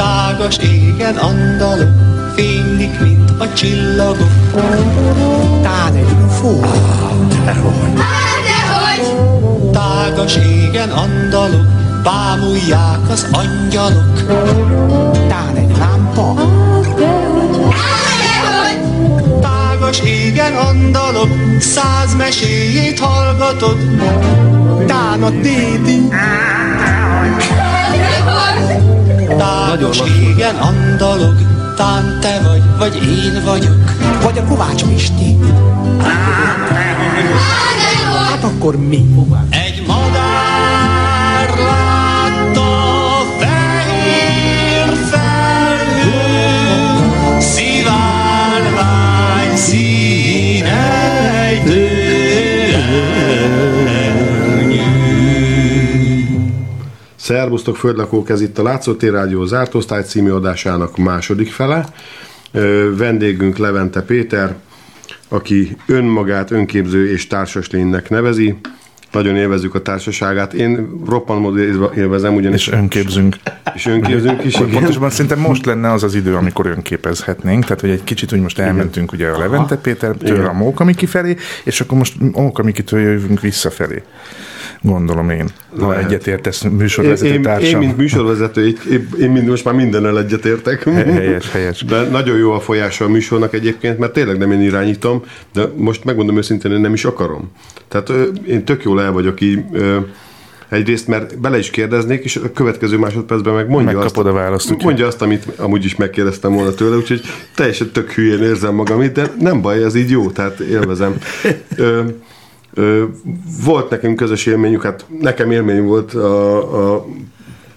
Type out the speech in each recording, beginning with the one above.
Tágas égen andalok, fénylik, mint a csillagok. Tán egy UFO? Dehogy. Tágas égen andalok, bámulják az angyalok. Tán egy lámpa? Tágas égen andalok, száz meséjét hallgatod. Tán a dédi? Tágas égen andalok, tán te vagy, vagy én vagyok. Vagy a Kovács Pisti? Hát akkor mi? Egy madár látta fehér felhő, szivárvány színejtő. Szerbusztok, földlakók, ez itt a Látszótér Rádió zárt osztály című adásának második fele. Vendégünk Levente Péter, aki önmagát önképző és társas lénynek nevezi. Nagyon élvezzük a társaságát. Én roppant módon élvezem, ugyanis... És önképzünk. És önképzünk is, igen. Pontosabban szerintem most lenne az az idő, amikor önképezhetnénk, tehát hogy egy kicsit úgy most elmentünk ugye a Levente Pétertől Igen. a Mókamiki felé, és akkor most Mókamikitől jövünk visszafelé. Gondolom én, ha Lehet. egyetértesz Én, műsorvezető én, én, társam. mint műsorvezető, én, én mind, most már mindennel egyetértek. Helyes, helyes. De nagyon jó a folyása a műsornak egyébként, mert tényleg nem én irányítom, de most megmondom őszintén, hogy nem is akarom. Tehát én tök jól el vagyok így, egyrészt, mert bele is kérdeznék, és a következő másodpercben meg mondja Megkapod azt, a választ, úgyhogy- mondja azt, amit amúgy is megkérdeztem volna tőle, úgyhogy teljesen tök hülyén érzem magam itt, de nem baj, ez így jó, tehát élvezem. Volt nekünk közös élményük, hát nekem élmény volt a, a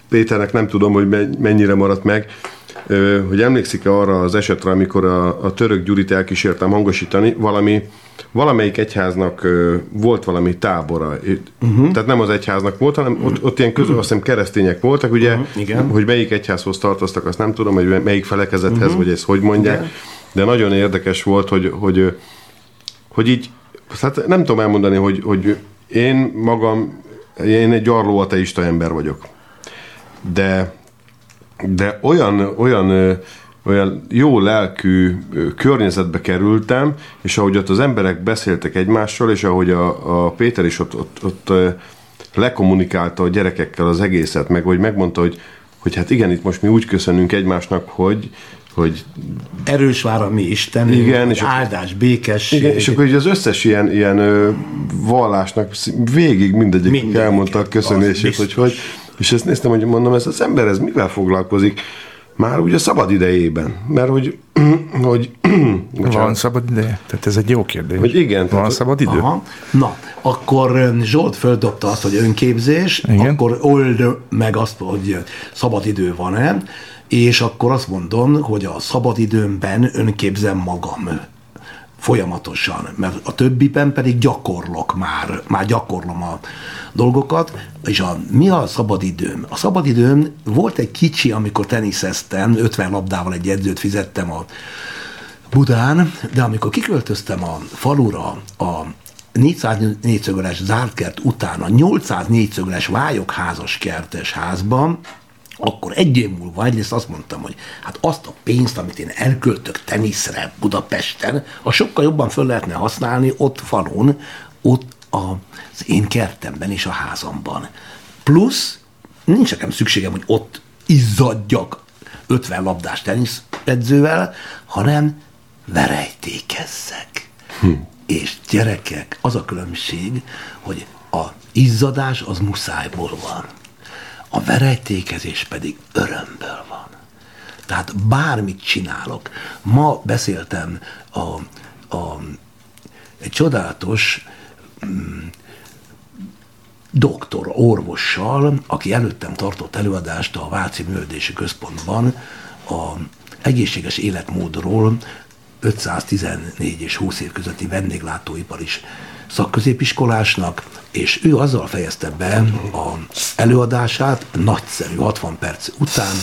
Péternek, nem tudom, hogy men- mennyire maradt meg, hogy emlékszik-e arra az esetre, amikor a, a török Gyurit elkísértem hangosítani, valami, valamelyik egyháznak volt valami tábora. Uh-huh. Tehát nem az egyháznak volt, hanem ott, ott ilyen közül, azt hiszem keresztények voltak, ugye, uh-huh. igen. hogy melyik egyházhoz tartoztak, azt nem tudom, hogy melyik felekezethez, uh-huh. vagy ezt hogy mondják, Igen. de nagyon érdekes volt, hogy, hogy, hogy így, hát nem tudom elmondani, hogy, hogy én magam, én egy gyarló ateista ember vagyok. De, de olyan, olyan, olyan jó lelkű környezetbe kerültem, és ahogy ott az emberek beszéltek egymással, és ahogy a, a Péter is ott, ott, ott lekommunikálta a gyerekekkel az egészet, meg hogy megmondta, hogy, hogy hát igen, itt most mi úgy köszönünk egymásnak, hogy, hogy Erős vár a mi Istenünk, Igen, és akkor- áldás, békesség. igen, és akkor így az összes ilyen, ilyen ö, vallásnak végig mindegyik Mindegyiket, elmondta a az köszönését, hogy, hogy és ezt néztem, hogy mondom, ez az ember ez mivel foglalkozik? Már ugye szabad idejében, mert hogy, hogy, Van szabad ideje? Tehát ez egy jó kérdés. Hogy igen, Van tehát- szabad idő? Aha. Na, akkor Zsolt földobta azt, hogy önképzés, Igen. akkor old meg azt, hogy szabad idő van-e, és akkor azt mondom, hogy a szabad időmben önképzem magam folyamatosan, mert a többiben pedig gyakorlok már, már gyakorlom a dolgokat, és a, mi a szabadidőm? A szabadidőm volt egy kicsi, amikor teniszeztem, 50 labdával egy edzőt fizettem a Budán, de amikor kiköltöztem a falura a 400 négyszögöles zárt kert után a 800 négyszögöles vályokházas kertes házban, akkor egy év múlva egyrészt azt mondtam, hogy hát azt a pénzt, amit én elköltök teniszre Budapesten, az sokkal jobban föl lehetne használni ott falun, ott az én kertemben és a házamban. Plusz nincs nekem szükségem, hogy ott izzadjak 50 labdás teniszedzővel, hanem verejtékezzek. Hm. És gyerekek, az a különbség, hogy a izzadás az muszájból van. A verejtékezés pedig örömből van. Tehát bármit csinálok. Ma beszéltem a, a, egy csodálatos doktor, orvossal, aki előttem tartott előadást a Váci Művelési Központban a egészséges életmódról 514 és 20 év közötti vendéglátóipar is szakközépiskolásnak, és ő azzal fejezte be a előadását, nagyszerű 60 perc után,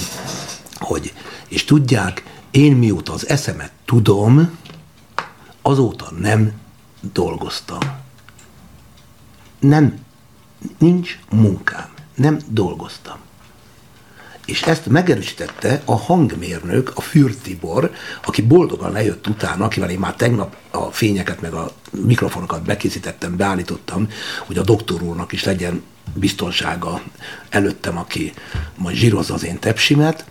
hogy, és tudják, én mióta az eszemet tudom, azóta nem dolgoztam nem, nincs munkám, nem dolgoztam. És ezt megerősítette a hangmérnök, a Fürtibor, Tibor, aki boldogan lejött utána, akivel én már tegnap a fényeket meg a mikrofonokat bekészítettem, beállítottam, hogy a doktor úrnak is legyen biztonsága előttem, aki majd zsírozza az én tepsimet,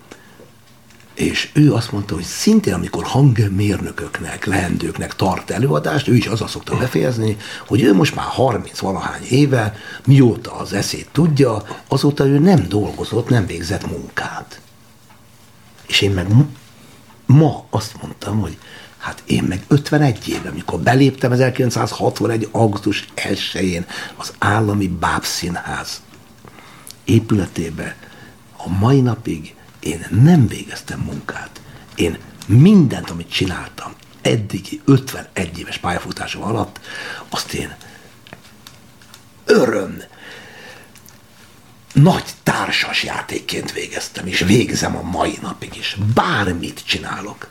és ő azt mondta, hogy szintén amikor hangmérnököknek, leendőknek tart előadást, ő is azzal szokta befejezni, hogy ő most már 30 valahány éve, mióta az eszét tudja, azóta ő nem dolgozott, nem végzett munkát. És én meg ma azt mondtam, hogy hát én meg 51 éve, amikor beléptem 1961. augusztus 1-én az állami bábszínház épületébe, a mai napig én nem végeztem munkát. Én mindent, amit csináltam eddigi 51 éves pályafutásom alatt, azt én öröm, nagy társas játékként végeztem, és végzem a mai napig is. Bármit csinálok.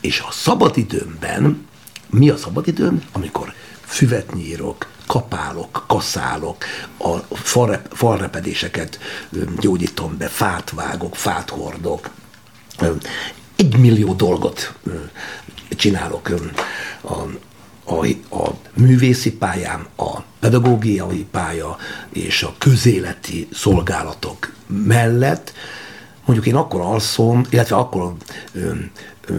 És a szabadidőmben, mi a szabadidőm? Amikor füvet nyírok, kapálok, kaszálok, a falrep, falrepedéseket gyógyítom be, fát vágok, fát hordok, egy millió dolgot csinálok a, a, a művészi pályám, a pedagógiai pálya és a közéleti szolgálatok mellett, mondjuk én akkor alszom, illetve akkor ö, ö,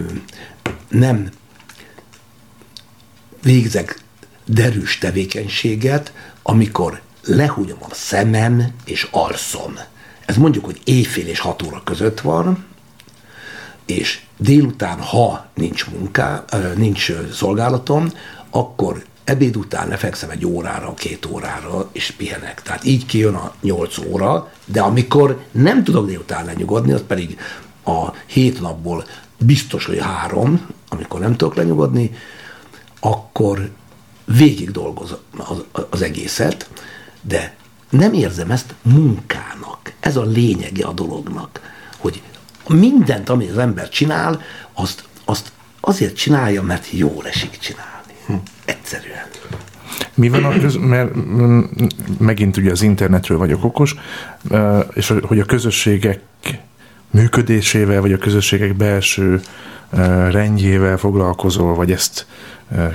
nem végzek derűs tevékenységet, amikor lehúnyom a szemem és alszom. Ez mondjuk, hogy éjfél és hat óra között van, és délután, ha nincs munká, nincs szolgálatom, akkor ebéd után lefekszem egy órára, két órára, és pihenek. Tehát így kijön a nyolc óra, de amikor nem tudok délután lenyugodni, az pedig a hét napból biztos, hogy három, amikor nem tudok lenyugodni, akkor végig dolgoz az, az egészet, de nem érzem ezt munkának. Ez a lényege a dolognak, hogy mindent, amit az ember csinál, azt, azt azért csinálja, mert jól esik csinálni. Hm. Egyszerűen. Mi van a köz, mert megint ugye az internetről vagyok okos, és hogy a közösségek működésével, vagy a közösségek belső rendjével foglalkozol, vagy ezt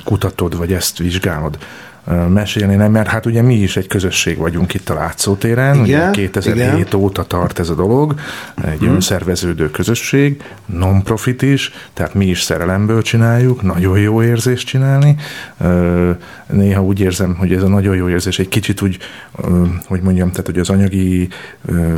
kutatod, vagy ezt vizsgálod mesélni? Mert hát ugye mi is egy közösség vagyunk itt a Látszótéren, igen, 2007 igen. óta tart ez a dolog, egy hmm. önszerveződő közösség, non-profit is, tehát mi is szerelemből csináljuk, nagyon jó érzés csinálni. Néha úgy érzem, hogy ez a nagyon jó érzés egy kicsit úgy, hogy mondjam, tehát hogy az anyagi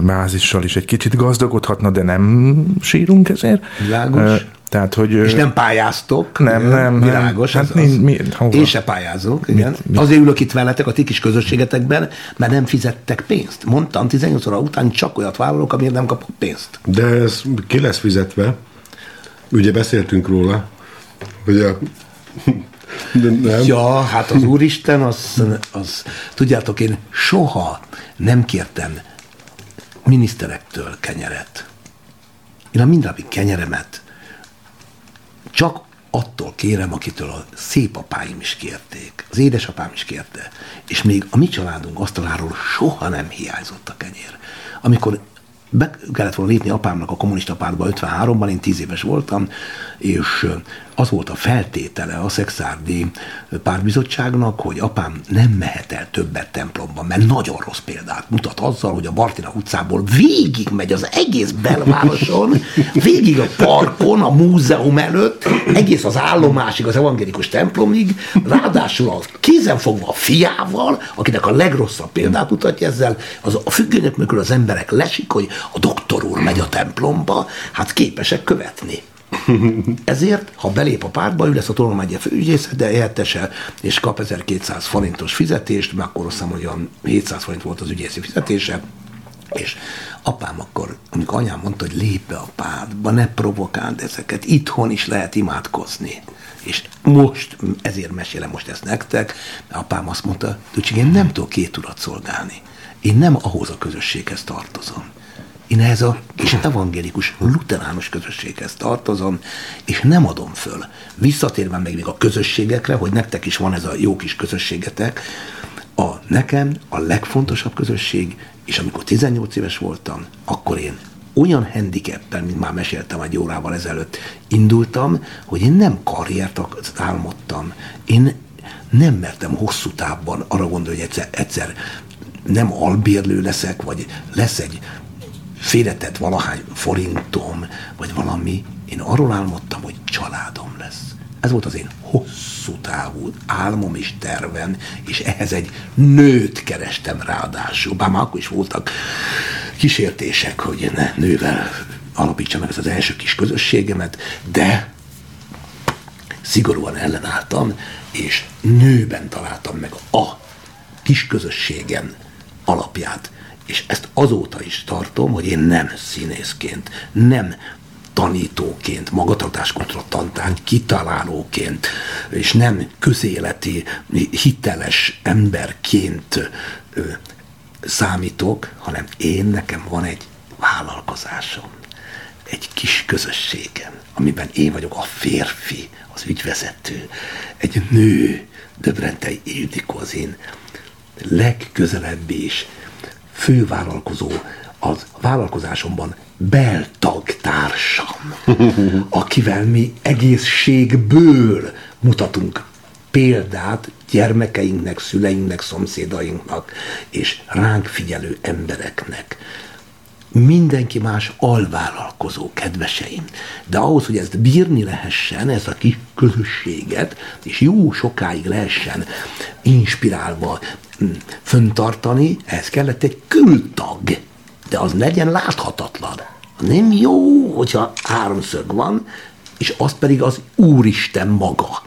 bázissal is egy kicsit gazdagodhatna, de nem sírunk ezért. Világos. Tehát, hogy, és nem pályáztok. Nem, nem. Világos. Hát az, az, mi, én se pályázok. Igen. Mit, mit? Azért ülök itt veletek a ti kis közösségetekben, mert nem fizettek pénzt. Mondtam, 18 óra után csak olyat vállalok, amiért nem kapok pénzt. De ez ki lesz fizetve? Ugye beszéltünk róla, hogy a de nem. Ja, hát az Úristen, az, az, tudjátok, én soha nem kértem miniszterektől kenyeret. Én a mindennapi kenyeremet csak attól kérem, akitől a szép apáim is kérték, az édesapám is kérte, és még a mi családunk asztaláról soha nem hiányzott a kenyér. Amikor be kellett volna lépni apámnak a kommunista pártba 53-ban, én 10 éves voltam, és az volt a feltétele a szexárdi párbizottságnak, hogy apám nem mehet el többet templomba, mert nagyon rossz példát mutat azzal, hogy a Bartina utcából végig megy az egész belvároson, végig a parkon, a múzeum előtt, egész az állomásig, az evangélikus templomig, ráadásul a kézenfogva a fiával, akinek a legrosszabb példát mutatja ezzel, az a függőnek mögül az emberek lesik, hogy a doktor úr megy a templomba, hát képesek követni. Ezért, ha belép a pártba, ő lesz a Tolomegye főügyész, de helyettese, és kap 1200 forintos fizetést, mert akkor azt hiszem, hogy a 700 forint volt az ügyészi fizetése, és apám akkor, amikor anyám mondta, hogy lép be a pártba, ne provokáld ezeket, itthon is lehet imádkozni. És most, ezért mesélem most ezt nektek, mert apám azt mondta, hogy én nem tudok két urat szolgálni. Én nem ahhoz a közösséghez tartozom. Én ehhez a kis evangélikus, luteránus közösséghez tartozom, és nem adom föl. Visszatérve meg még a közösségekre, hogy nektek is van ez a jó kis közösségetek, a nekem a legfontosabb közösség, és amikor 18 éves voltam, akkor én olyan handicappel, mint már meséltem egy órával ezelőtt, indultam, hogy én nem karriert álmodtam. Én nem mertem hosszú távban arra gondolni, hogy egyszer, egyszer nem albérlő leszek, vagy lesz egy félretett valahány forintom, vagy valami. Én arról álmodtam, hogy családom lesz. Ez volt az én hosszú távú álmom és tervem, és ehhez egy nőt kerestem ráadásul. Bár már akkor is voltak kísértések, hogy ne nővel alapítsam meg ezt az első kis közösségemet, de szigorúan ellenálltam, és nőben találtam meg a kis közösségen alapját. És ezt azóta is tartom, hogy én nem színészként, nem tanítóként, magatartáskultúra tantán, kitalálóként, és nem közéleti, hiteles emberként ö, számítok, hanem én, nekem van egy vállalkozásom, egy kis közösségem, amiben én vagyok a férfi, az ügyvezető, egy nő, Döbrentei Ildikó az én legközelebbi és fővállalkozó az vállalkozásomban beltagtársam, akivel mi egészségből mutatunk példát gyermekeinknek, szüleinknek, szomszédainknak és ránk figyelő embereknek. Mindenki más alvállalkozó, kedveseim. De ahhoz, hogy ezt bírni lehessen, ez a kis közösséget, és jó sokáig lehessen inspirálva mm, föntartani, ehhez kellett egy kültag. De az legyen láthatatlan. Nem jó, hogyha háromszög van, és az pedig az Úristen maga.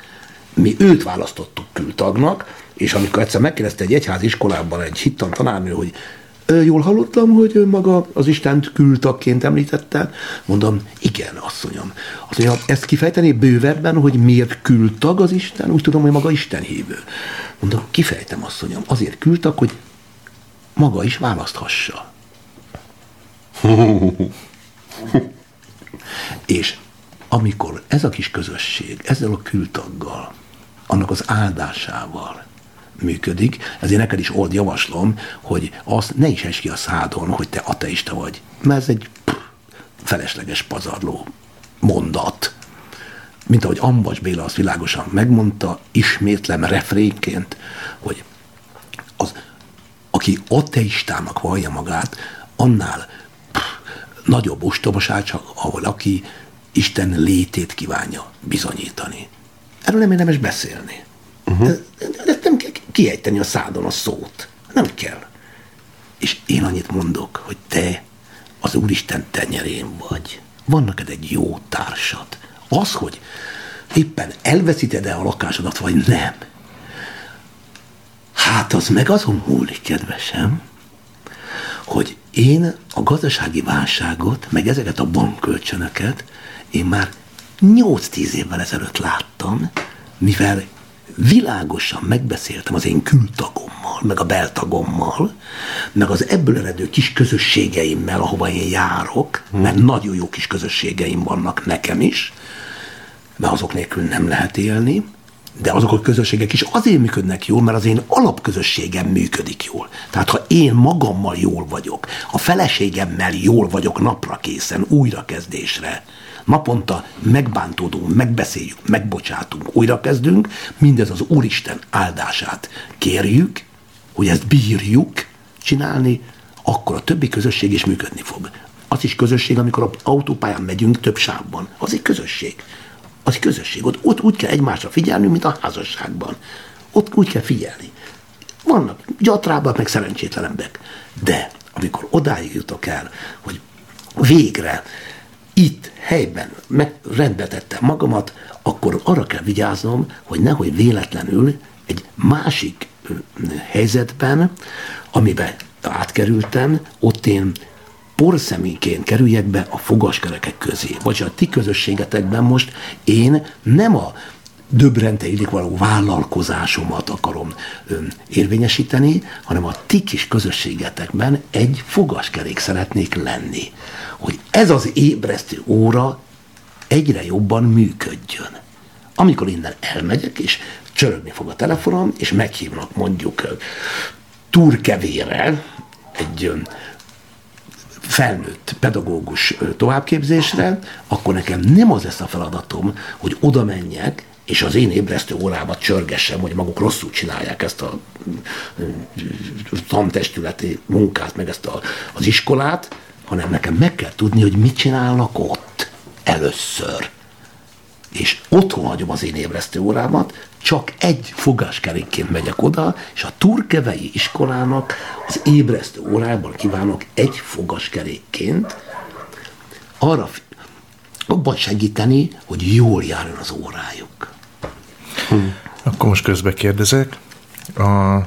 Mi őt választottuk kültagnak, és amikor egyszer megkérdezte egy egyházi iskolában egy hittan tanárnő, hogy "Ö, jól hallottam, hogy ön maga az Istent kültagként említette? Mondom, igen, asszonyom. Azt mondja, ezt kifejteni bővebben, hogy miért kültag az Isten? Úgy tudom, hogy maga Isten hívő. Mondom, kifejtem, asszonyom. Azért kültag, hogy maga is választhassa. És amikor ez a kis közösség, ezzel a kültaggal, annak az áldásával működik, ezért neked is old javaslom, hogy azt ne is es ki a szádon, hogy te ateista vagy. Mert ez egy pff, felesleges pazarló mondat. Mint ahogy Ambas Béla azt világosan megmondta, ismétlem refrénként, hogy az, aki ateistának vallja magát, annál pff, nagyobb ostobaság, csak ahol aki Isten létét kívánja bizonyítani. Erről nem érdemes beszélni. Uh-huh. De nem kell kiejteni a szádon a szót. Nem kell. És én annyit mondok, hogy te az Úristen tenyerén vagy. Van neked egy jó társad. Az, hogy éppen elveszíted-e a lakásodat, vagy nem. Hát az meg azon múlik, kedvesem, hogy én a gazdasági válságot, meg ezeket a bankkölcsönöket én már 8-10 évvel ezelőtt láttam, mivel világosan megbeszéltem az én kültagommal, meg a beltagommal, meg az ebből eredő kis közösségeimmel, ahova én járok, mert nagyon jó kis közösségeim vannak nekem is, mert azok nélkül nem lehet élni, de azok a közösségek is azért működnek jól, mert az én alapközösségem működik jól. Tehát ha én magammal jól vagyok, a feleségemmel jól vagyok napra készen, újrakezdésre, naponta megbántódunk, megbeszéljük, megbocsátunk, újrakezdünk, mindez az Úristen áldását kérjük, hogy ezt bírjuk csinálni, akkor a többi közösség is működni fog. Az is közösség, amikor a autópályán megyünk több sávban. Az egy közösség. Az egy közösség. Ott, ott úgy kell egymásra figyelni, mint a házasságban. Ott úgy kell figyelni. Vannak gyatrábbak, meg szerencsétlenebbek. De amikor odáig jutok el, hogy végre itt, helyben meg rendbe tettem magamat, akkor arra kell vigyáznom, hogy nehogy véletlenül egy másik helyzetben, amiben átkerültem, ott én porszeményként kerüljek be a fogaskerekek közé. Vagy a ti közösségetekben most én nem a döbrenteilik való vállalkozásomat akarom ö, érvényesíteni, hanem a ti kis közösségetekben egy fogaskerék szeretnék lenni. Hogy ez az ébresztő óra egyre jobban működjön. Amikor innen elmegyek, és csörögni fog a telefonom, és meghívnak mondjuk turkevére egy ö, felnőtt pedagógus továbbképzésre, akkor nekem nem az lesz a feladatom, hogy oda menjek, és az én ébresztő órámat csörgessem, hogy maguk rosszul csinálják ezt a tantestületi munkát, meg ezt a, az iskolát, hanem nekem meg kell tudni, hogy mit csinálnak ott először és otthon hagyom az én ébresztő órámat, csak egy fogáskerékként megyek oda, és a turkevei iskolának az ébresztő órában kívánok egy fogaskerékként arra abban segíteni, hogy jól járjon az órájuk. Akkor most közbe kérdezek. A,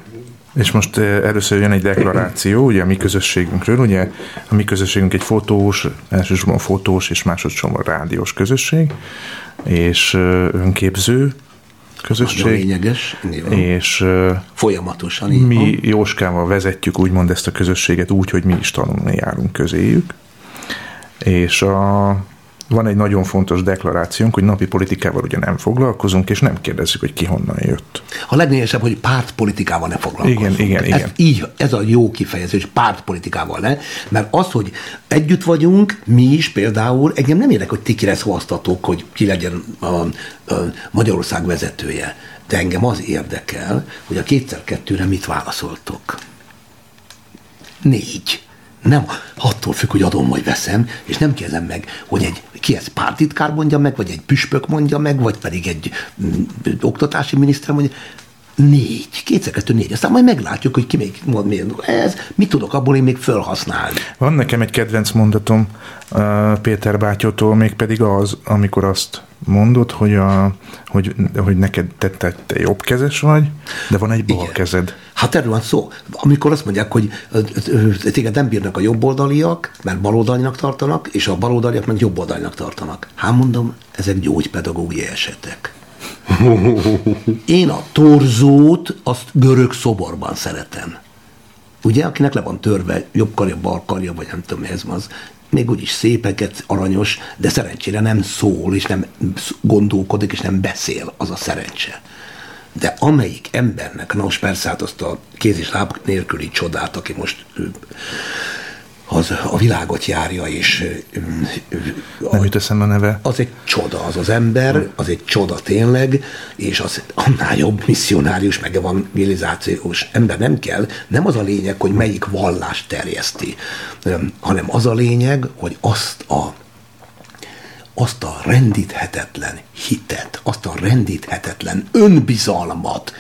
és most eh, először jön egy deklaráció, ugye a mi közösségünkről, ugye a mi közösségünk egy fotós, elsősorban fotós és másodszorban rádiós közösség, és eh, önképző Nagyon közösség, lényeges, nyilván. és eh, folyamatosan így mi van. Jóskával vezetjük úgymond ezt a közösséget úgy, hogy mi is tanulni járunk közéjük. És a, van egy nagyon fontos deklarációnk, hogy napi politikával ugye nem foglalkozunk, és nem kérdezzük, hogy ki honnan jött. A legnényesebb, hogy pártpolitikával ne foglalkozunk. Igen, igen, ez, igen. Így, ez a jó kifejezés, pártpolitikával ne, mert az, hogy együtt vagyunk, mi is például, engem nem érdekel, hogy ti kire szavaztatok, hogy ki legyen a, a Magyarország vezetője, de engem az érdekel, hogy a kétszer kettőre mit válaszoltok. Négy. Nem attól függ, hogy adom vagy veszem, és nem kérdezem meg, hogy egy ki ez pártitkár mondja meg, vagy egy püspök mondja meg, vagy pedig egy mm, oktatási miniszter mondja. Négy, kétszer kettő négy. Aztán majd meglátjuk, hogy ki még mond milyen. Ez, mit tudok abból én még felhasználni. Van nekem egy kedvenc mondatom uh, Péter bátyótól, mégpedig az, amikor azt mondod, hogy, a, hogy, hogy neked te, te, te jobbkezes vagy, de van egy bal Igen. kezed. Hát erről van szó. Amikor azt mondják, hogy téged nem bírnak a jobboldaliak, mert baloldalinak tartanak, és a baloldaliak meg jobboldalinak tartanak. Hát mondom, ezek gyógypedagógiai esetek. Én a torzót azt görög szoborban szeretem. Ugye, akinek le van törve jobb karja, bal karja, vagy nem tudom, ez az, még úgyis szépeket, aranyos, de szerencsére nem szól, és nem gondolkodik, és nem beszél, az a szerencse. De amelyik embernek, na most persze hát azt a kéz és láb nélküli csodát, aki most az a világot járja, és Nem jut eszembe a neve. az egy csoda, az az ember, az egy csoda tényleg, és az annál jobb misszionárius, meg evangelizációs ember nem kell. Nem az a lényeg, hogy melyik vallást terjeszti, hanem az a lényeg, hogy azt a azt a rendíthetetlen hitet, azt a rendíthetetlen önbizalmat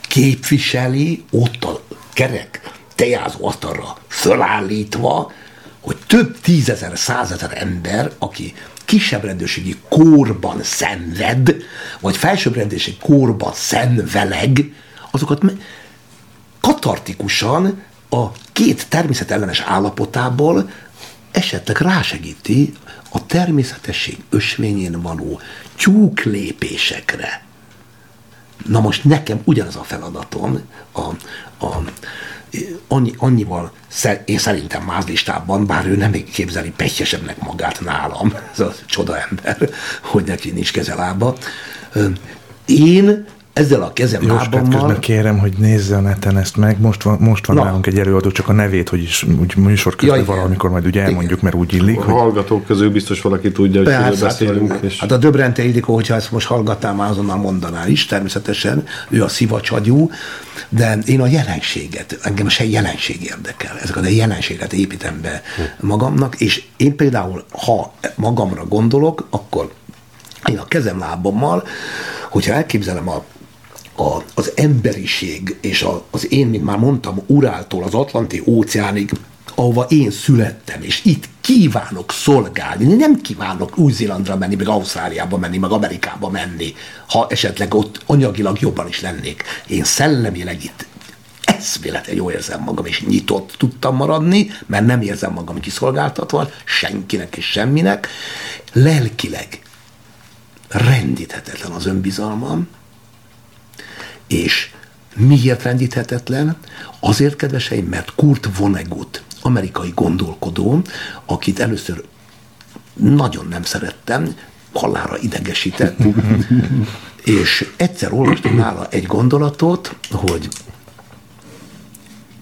képviseli ott a kerek tejázó asztalra fölállítva, hogy több tízezer, százezer ember, aki kisebb rendőrségi kórban szenved, vagy felsőbb rendőrségi kórban szenveleg, azokat katartikusan a két természetellenes állapotából esetleg rásegíti a természetesség ösvényén való tyúklépésekre. Na most nekem ugyanaz a feladatom, a, a, annyi, annyival szer, én szerintem más listában, bár ő nem képzeli pehjesebbnek magát nálam, ez a csoda ember, hogy neki nincs kezelába. Én ezzel a kezem Jóskát lábammal... közben kérem, hogy nézze a neten ezt meg. Most van, most van Na. nálunk egy előadó, csak a nevét, hogy is úgy műsor közben Ja, igen. valamikor majd ugye elmondjuk, mert úgy illik, A hogy hallgatók közül biztos valaki tudja, hogy Persze, beszélünk. hát, És... hát a Döbrente Ildikó, hogyha ezt most hallgattál, már azonnal mondaná is, természetesen, ő a szivacsagyú, de én a jelenséget, engem se jelenség érdekel, ezeket a jelenséget építem be magamnak, és én például, ha magamra gondolok, akkor én a kezem lábammal, hogyha elképzelem a a, az emberiség és a, az én, mint már mondtam, Uráltól az Atlanti óceánig, ahova én születtem, és itt kívánok szolgálni. Én nem kívánok Új-Zélandra menni, meg Ausztráliába menni, meg Amerikába menni, ha esetleg ott anyagilag jobban is lennék. Én szellemileg itt eszméletlen jó érzem magam, és nyitott tudtam maradni, mert nem érzem magam kiszolgáltatva, senkinek és semminek. Lelkileg rendíthetetlen az önbizalmam, és miért rendíthetetlen? Azért, kedveseim, mert Kurt Vonnegut, amerikai gondolkodó, akit először nagyon nem szerettem, halára idegesített, és egyszer olvastam nála egy gondolatot, hogy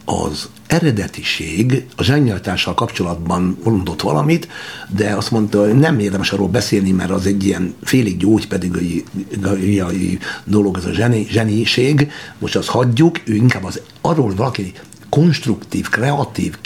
az eredetiség a zsenialitással kapcsolatban mondott valamit, de azt mondta, hogy nem érdemes arról beszélni, mert az egy ilyen félig gyógypedagógiai dolog, ez a zseni, zseniség. Most azt hagyjuk, ő inkább az arról valaki konstruktív, kreatív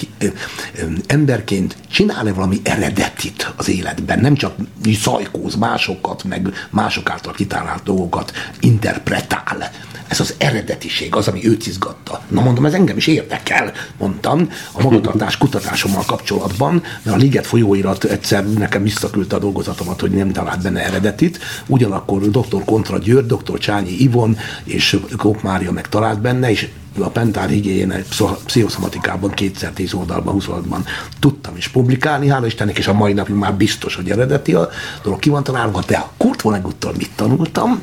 emberként csinál-e valami eredetit az életben, nem csak szajkóz másokat, meg mások által kitalált dolgokat interpretál. Ez az eredetiség, az, ami őt izgatta. Na mondom, ez engem is érdekel, mondtam, a magatartás kutatásommal kapcsolatban, mert a Liget folyóirat egyszer nekem visszaküldte a dolgozatomat, hogy nem talált benne eredetit, ugyanakkor dr. Kontra György, dr. Csányi Ivon és Kók Mária megtalált benne, és a Pentár higiéne pszichoszomatikában kétszer tíz oldalban, 20 oldalban tudtam is publikálni, hála Istennek, és a mai napig már biztos, hogy eredeti a dolog ki van találva, de a Kurt Vonneguttól mit tanultam?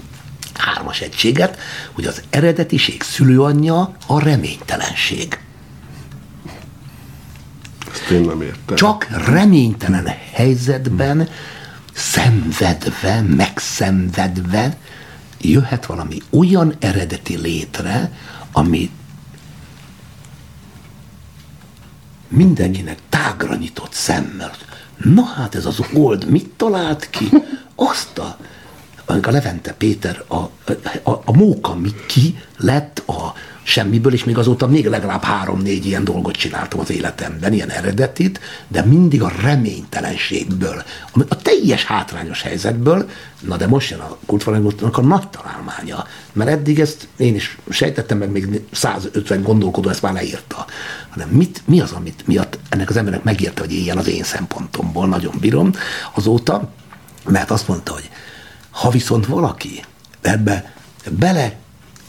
Hármas egységet, hogy az eredetiség szülőanyja a reménytelenség. Ezt én nem értem. Csak reménytelen helyzetben, szenvedve, megszenvedve jöhet valami olyan eredeti létre, ami mindenkinek tágra nyitott szemmel. Na hát ez az old mit talált ki? Azt a, a Levente Péter, a, a, a Móka Miki lett a semmiből, és még azóta még legalább három-négy ilyen dolgot csináltam az életemben, ilyen eredetit, de mindig a reménytelenségből, a teljes hátrányos helyzetből, na de most jön a kultvalóságnak a nagy találmánya, mert eddig ezt én is sejtettem, meg még 150 gondolkodó ezt már leírta, hanem mit, mi az, amit miatt ennek az embernek megérte, hogy éljen az én szempontomból, nagyon bírom. Azóta, mert azt mondta, hogy ha viszont valaki ebbe bele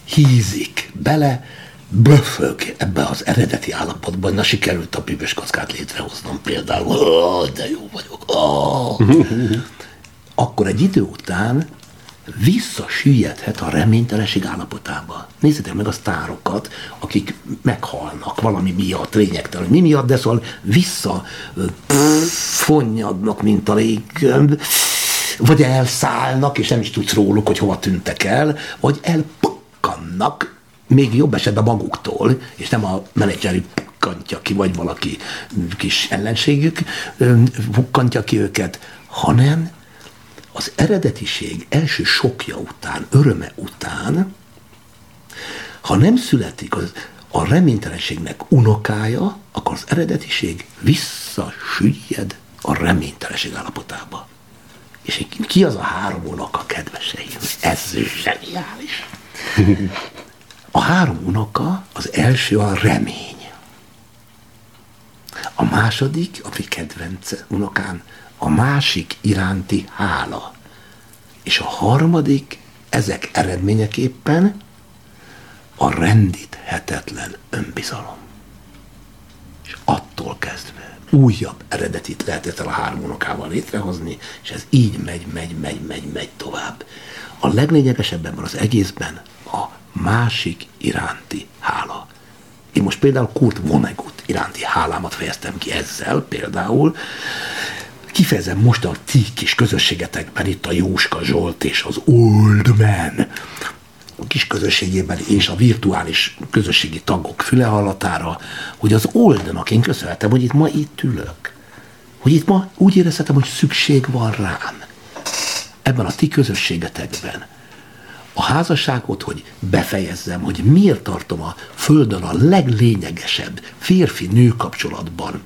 hízik, bele böfög ebbe az eredeti állapotban, na sikerült a bűvös kockát létrehoznom például, de jó vagyok, akkor egy idő után visszasüllyedhet a reménytelenség állapotába. Nézzétek meg a sztárokat, akik meghalnak valami miatt, lényegtelen, mi miatt, de szóval vissza fonnyadnak, mint a lég, vagy elszállnak, és nem is tudsz róluk, hogy hova tűntek el, vagy elpukkannak, még jobb esetben maguktól, és nem a menedzseri pukkantja ki, vagy valaki kis ellenségük pukkantja ki őket, hanem az eredetiség első sokja után, öröme után, ha nem születik az, a reménytelenségnek unokája, akkor az eredetiség visszasüllyed a reménytelenség állapotába. És ki az a három unoka, kedveseim? Ez zseniális. A három unoka, az első a remény. A második, a mi kedvenc unokán, a másik iránti hála. És a harmadik, ezek eredményeképpen a rendíthetetlen önbizalom. És attól kezdve újabb eredetit lehetett el a három unokával létrehozni, és ez így megy, megy, megy, megy, megy tovább. A leglényegesebb ebben az egészben a másik iránti hála. Én most például Kurt Vonnegut iránti hálámat fejeztem ki ezzel például, kifejezem most a ti kis közösségetekben, itt a Jóska Zsolt és az Old Man kis közösségében és a virtuális közösségi tagok füle hallatára, hogy az Oldnak én köszönhetem, hogy itt ma itt ülök. Hogy itt ma úgy érezhetem, hogy szükség van rám. Ebben a ti közösségetekben. A házasságot, hogy befejezzem, hogy miért tartom a Földön a leglényegesebb férfi-nő kapcsolatban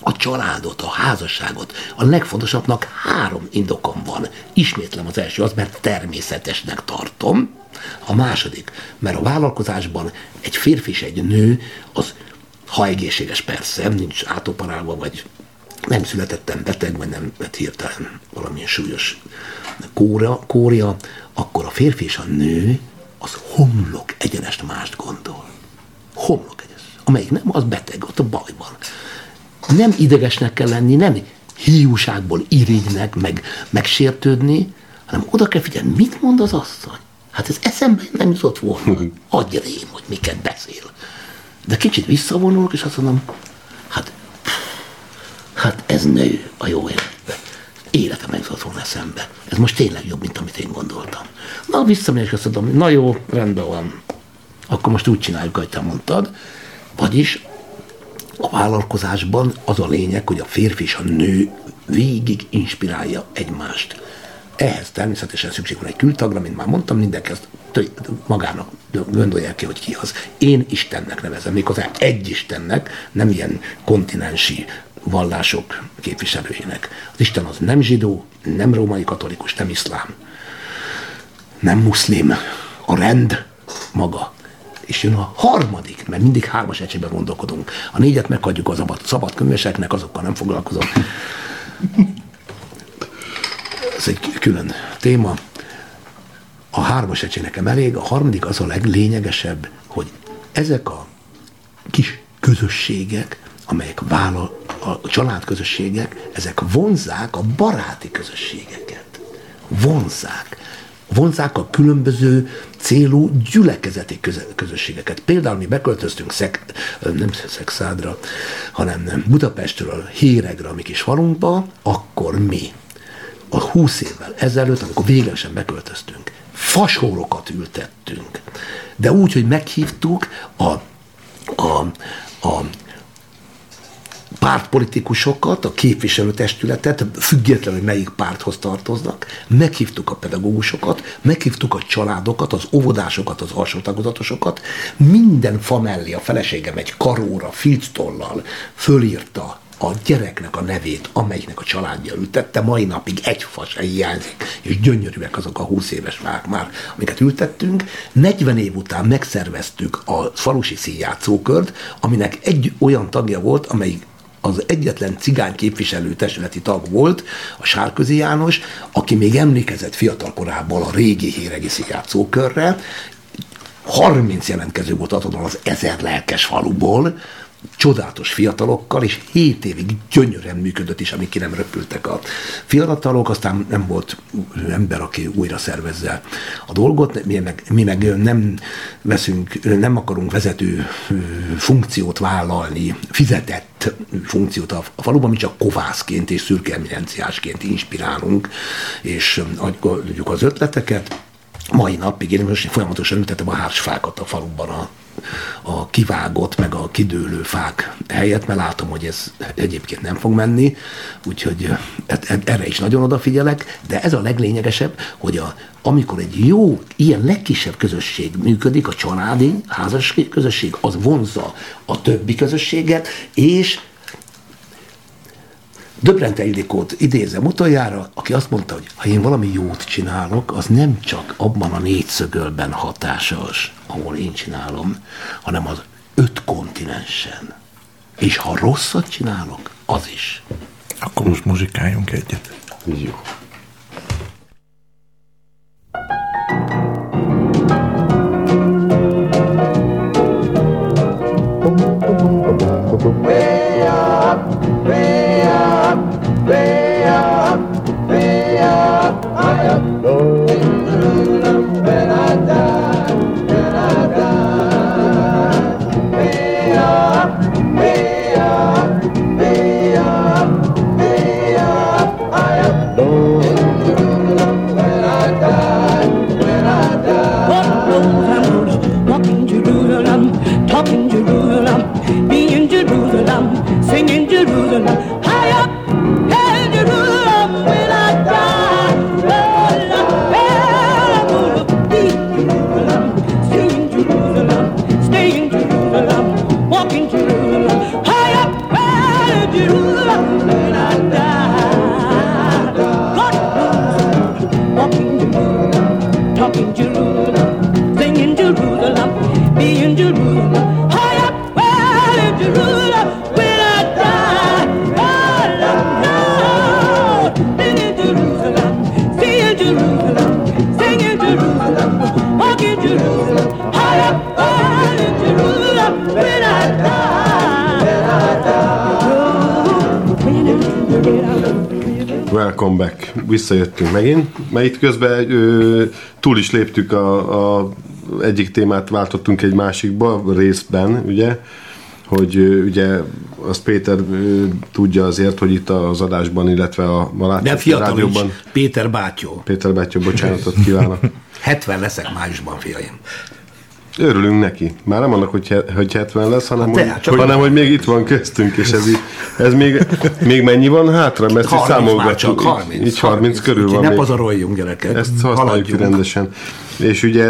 a családot, a házasságot. A legfontosabbnak három indokom van. Ismétlem az első az, mert természetesnek tartom. A második, mert a vállalkozásban egy férfi és egy nő, az ha egészséges persze, nincs átoparálva, vagy nem születettem beteg, vagy nem lett hirtelen valamilyen súlyos kóra, kória, akkor a férfi és a nő az homlok egyenest mást gondol. Homlok egyenes. Amelyik nem, az beteg, ott a bajban nem idegesnek kell lenni, nem hiúságból irigynek, meg megsértődni, hanem oda kell figyelni, mit mond az asszony. Hát ez eszembe nem jutott volna. Adj rém, hogy miket beszél. De kicsit visszavonulok, és azt mondom, hát, hát ez nő a jó életben. Életem nem jutott volna eszembe. Ez most tényleg jobb, mint amit én gondoltam. Na, visszamegyek, azt mondom, na jó, rendben van. Akkor most úgy csináljuk, ahogy te mondtad. Vagyis a vállalkozásban az a lényeg, hogy a férfi és a nő végig inspirálja egymást. Ehhez természetesen szükség van egy kültagra, mint már mondtam, mindenki azt magának gondolják ki, hogy ki az. Én Istennek nevezem, méghozzá egy Istennek, nem ilyen kontinensi vallások képviselőinek. Az Isten az nem zsidó, nem római katolikus, nem iszlám, nem muszlim, a rend maga. És jön a harmadik, mert mindig hármas egységben gondolkodunk. A négyet meghagyjuk az szabad, szabad könyveseknek, azokkal nem foglalkozom. Ez egy külön téma. A hármas egység nekem elég, a harmadik az a leglényegesebb, hogy ezek a kis közösségek, amelyek vállal, a családközösségek, ezek vonzák a baráti közösségeket. Vonzák. Vonzák a különböző célú gyülekezeti közösségeket. Például mi beköltöztünk Szek, nem Szexádra, hanem Budapestről Héregre, a mi kis falunkba, akkor mi a 20 évvel ezelőtt, amikor véglegesen beköltöztünk, fasórokat ültettünk. De úgy, hogy meghívtuk a, a, a pártpolitikusokat, a képviselőtestületet, függetlenül, hogy melyik párthoz tartoznak, meghívtuk a pedagógusokat, meghívtuk a családokat, az óvodásokat, az alsó tagozatosokat, minden fa mellé a feleségem egy karóra, filctollal fölírta a gyereknek a nevét, amelyiknek a családja ültette, mai napig egy fa se hiányzik, és gyönyörűek azok a 20 éves fák már, amiket ültettünk. 40 év után megszerveztük a falusi színjátszókört, aminek egy olyan tagja volt, amelyik az egyetlen cigány képviselő testületi tag volt, a Sárközi János, aki még emlékezett fiatal korából a régi híregi játszókörre, 30 jelentkező volt azon az ezer lelkes faluból, csodálatos fiatalokkal, és 7 évig gyönyörűen működött is, amíg ki nem röpültek a fiatalok, aztán nem volt ember, aki újra szervezze a dolgot, mi meg, mi meg nem veszünk, nem akarunk vezető funkciót vállalni, fizetett funkciót a, faluban, mi csak kovászként és szürke eminenciásként inspirálunk, és adjuk az ötleteket, mai napig én most folyamatosan ültetem a hársfákat a faluban a a kivágott, meg a kidőlő fák helyett, mert látom, hogy ez egyébként nem fog menni, úgyhogy e, e, erre is nagyon odafigyelek, de ez a leglényegesebb, hogy a, amikor egy jó, ilyen legkisebb közösség működik, a családi, házas közösség, az vonzza a többi közösséget, és Döbrente Ildikót idézem utoljára, aki azt mondta, hogy ha én valami jót csinálok, az nem csak abban a négyszögölben hatásos, ahol én csinálom, hanem az öt kontinensen. És ha rosszat csinálok, az is. Akkor most muzsikáljunk egyet. Jó. Welcome back. Visszajöttünk megint, mert itt közben ö, túl is léptük a, a egyik témát, váltottunk egy másikba részben, ugye, hogy ö, ugye azt Péter ö, tudja azért, hogy itt az adásban, illetve a, a fiatal rádióban. Is. Péter Bátyó. Péter Bátyó, bocsánatot kívánok. 70 leszek májusban, fiaim. Örülünk neki. Már nem annak, hogy, hogy 70 lesz, hanem, de, hogy, csak- hanem hogy még itt van köztünk, és ez, így, ez még, még mennyi van hátra? Mert ezt így 30 számolgatjuk. csak 30. Így 30 körül Úgyhogy van Ne még. pazaroljunk, gyerekek. Ezt használjuk Haladjunk. rendesen. És ugye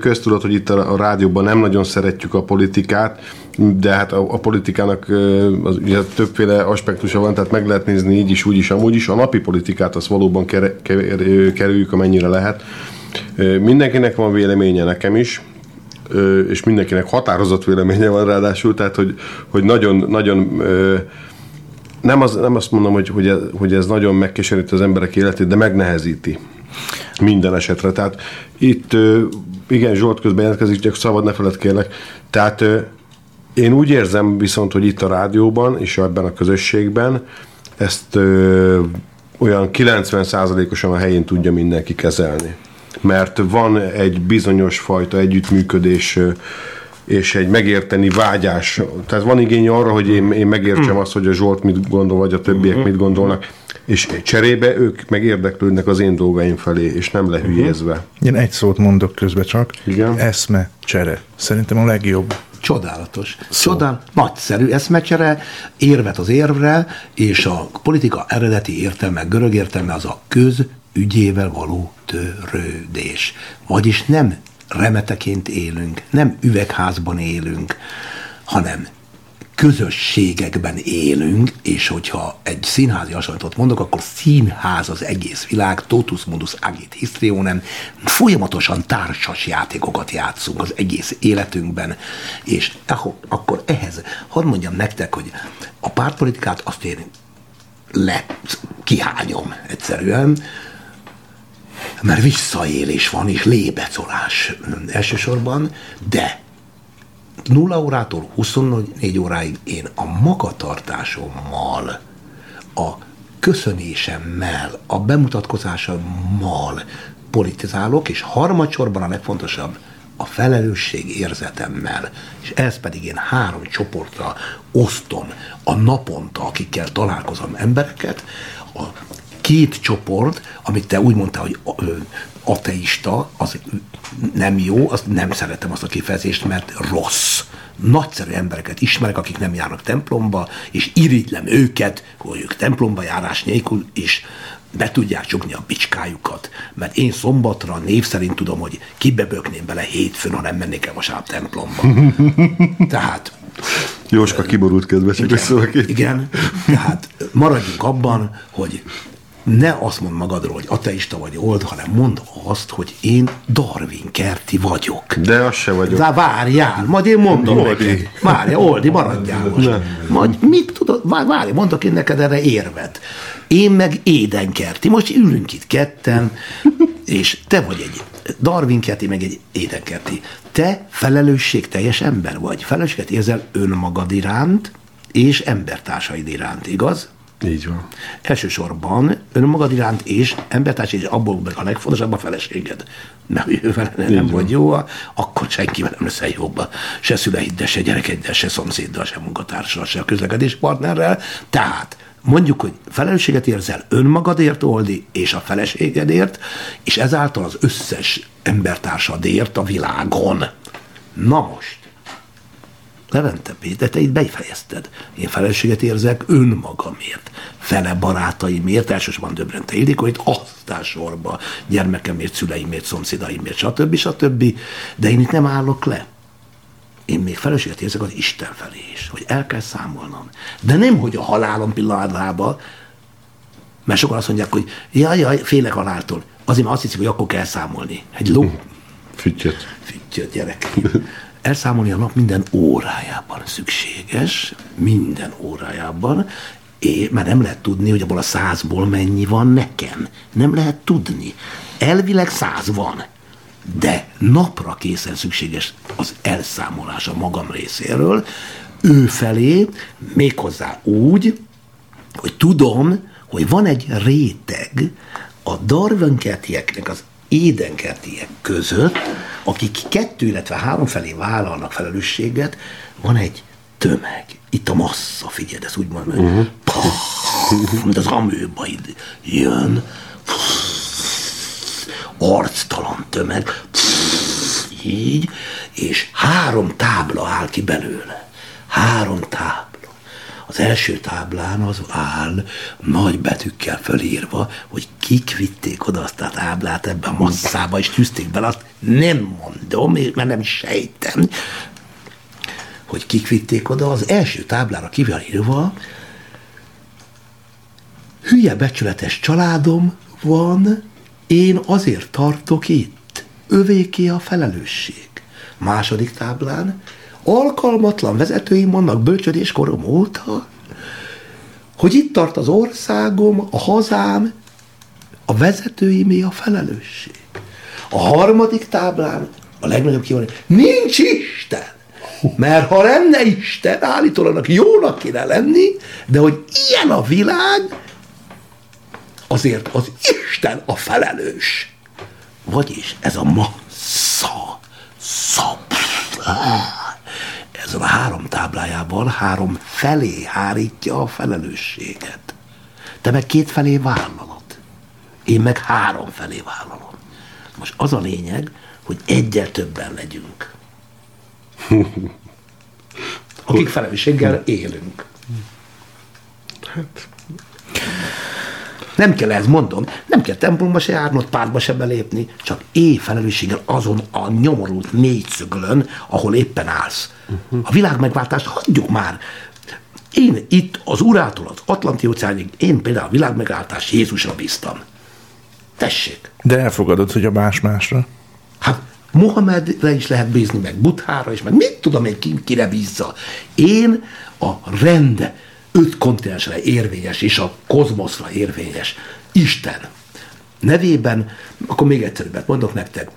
köztudat, hogy itt a, a rádióban nem nagyon szeretjük a politikát, de hát a, a politikának az, ugye többféle aspektusa van, tehát meg lehet nézni így is, úgy is, amúgy is. A napi politikát azt valóban kerüljük, amennyire lehet. Mindenkinek van véleménye, nekem is, és mindenkinek határozott véleménye van ráadásul, tehát hogy, hogy nagyon, nagyon nem, az, nem azt mondom, hogy, hogy, ez, hogy ez nagyon megkeseríti az emberek életét, de megnehezíti minden esetre. Tehát itt, igen, Zsolt közben jelentkezik, csak szabad ne feled kérlek. Tehát én úgy érzem viszont, hogy itt a rádióban és ebben a közösségben ezt olyan 90%-osan a helyén tudja mindenki kezelni. Mert van egy bizonyos fajta együttműködés és egy megérteni vágyás. Tehát van igény arra, hogy én, én megértsem azt, hogy a Zsolt mit gondol, vagy a többiek mit gondolnak, és cserébe ők meg érdeklődnek az én dolgaim felé, és nem lehülyezve. Én egy szót mondok közbe csak. Igen. Eszme, csere. Szerintem a legjobb. Csodálatos. Csodál, nagyszerű eszmecsere, érvet az érvre, és a politika eredeti értelme, görög értelme az a közügyével való törődés. Vagyis nem remeteként élünk, nem üvegházban élünk, hanem közösségekben élünk, és hogyha egy színházi hasonlatot mondok, akkor színház az egész világ, totus mundus agit histrionem, folyamatosan társas játékokat játszunk az egész életünkben, és akkor ehhez, hadd mondjam nektek, hogy a pártpolitikát azt én le kihányom egyszerűen, mert visszaélés van, és lébecolás elsősorban, de 0 órától 24 óráig én a magatartásommal, a köszönésemmel, a bemutatkozásommal politizálok, és harmadsorban a legfontosabb, a felelősség érzetemmel, és ez pedig én három csoportra osztom a naponta, akikkel találkozom embereket, a két csoport, amit te úgy mondtál, hogy ateista, az nem jó, azt nem szeretem azt a kifejezést, mert rossz. Nagyszerű embereket ismerek, akik nem járnak templomba, és irigylem őket, hogy ők templomba járás nélkül is be tudják csukni a bicskájukat. Mert én szombatra név szerint tudom, hogy kibebökném bele hétfőn, ha nem mennék el vasárnap templomba. Tehát Jóska kiborult közben, csak összevalaki. igen, tehát maradjunk abban, hogy ne azt mond magadról, hogy ateista vagy old, hanem mondd azt, hogy én Darwin kerti vagyok. De az se vagyok. De várjál, majd én mondom Oldi. neked. Várjál, Oldi, maradjál most. Majd mit tudod, vár- várj, mondok én neked erre érvet. Én meg édenkerti. Most ülünk itt ketten, és te vagy egy Darwin kerti, meg egy édenkerti. Te felelősségteljes ember vagy. Felelősséget érzel önmagad iránt, és embertársaid iránt, igaz? Így van. Elsősorban önmagad iránt és embertárs, és abból meg a legfontosabb a feleséged. Mert ővel nem van. vagy jó, akkor senkivel nem leszel jobb. Se szüleiddel, se gyerekeddel, se szomszéddal, se munkatársal, se a közlekedés partnerrel. Tehát mondjuk, hogy felelősséget érzel önmagadért, Oldi, és a feleségedért, és ezáltal az összes embertársadért a világon. Na most, Levente Péter, te itt befejezted. Én felelősséget érzek önmagamért, fele barátaimért, elsősorban Döbrente Ildikóit, aztán sorba gyermekemért, szüleimért, szomszédaimért, stb. stb. De én itt nem állok le. Én még felelősséget érzek az Isten felé is, hogy el kell számolnom. De nem, hogy a halálom pillanatában, mert sokan azt mondják, hogy jaj, jaj, félek haláltól. Azért, mert azt hiszik, hogy akkor kell számolni. Egy ló, Füttyöt. Füttyöt gyerek. Elszámolni a nap minden órájában szükséges, minden órájában, é, mert nem lehet tudni, hogy abból a százból mennyi van nekem. Nem lehet tudni. Elvileg száz van, de napra készen szükséges az elszámolás a magam részéről, ő felé, méghozzá úgy, hogy tudom, hogy van egy réteg a darwinkertieknek az édenkertiek között, akik kettő, illetve három felé vállalnak felelősséget, van egy tömeg. Itt a massza, figyeld, ez úgy mondom, uh-huh. mint az amőbaid jön, arctalan tömeg, így, és három tábla áll ki belőle. Három tábla. Az első táblán az áll nagy betűkkel fölírva, hogy kik vitték oda azt a táblát ebbe a masszába, és tűzték bele, azt nem mondom, mert nem sejtem, hogy kik vitték oda. Az első táblára ki írva, hülye becsületes családom van, én azért tartok itt. Övéké a felelősség. Második táblán, alkalmatlan vezetőim vannak bölcsödéskorom óta, hogy itt tart az országom, a hazám, a vezetőimé a felelősség. A harmadik táblán a legnagyobb kívánság, nincs Isten! Mert ha lenne Isten, állítólag jónak kéne lenni, de hogy ilyen a világ, azért az Isten a felelős. Vagyis ez a massza, szab, ezen a három táblájával három felé hárítja a felelősséget. Te meg két felé vállalod. Én meg három felé vállalom. Most az a lényeg, hogy egyel többen legyünk. Akik felelősséggel élünk. Hát. Nem kell ez mondom, nem kell templomba se járnod, pártba se belépni, csak éj felelősséggel azon a nyomorult négyszögölön, ahol éppen állsz. A világ megváltást hagyjuk már. Én itt az urától az Atlanti óceánig, én például a világ megváltást Jézusra bíztam. Tessék. De elfogadod, hogy a más másra? Hát Mohamedre is lehet bízni, meg Buthára is, meg mit tudom én, ki, kire bízza. Én a rend öt kontinensre érvényes, és a kozmoszra érvényes Isten nevében, akkor még egyszerűbbet mondok nektek,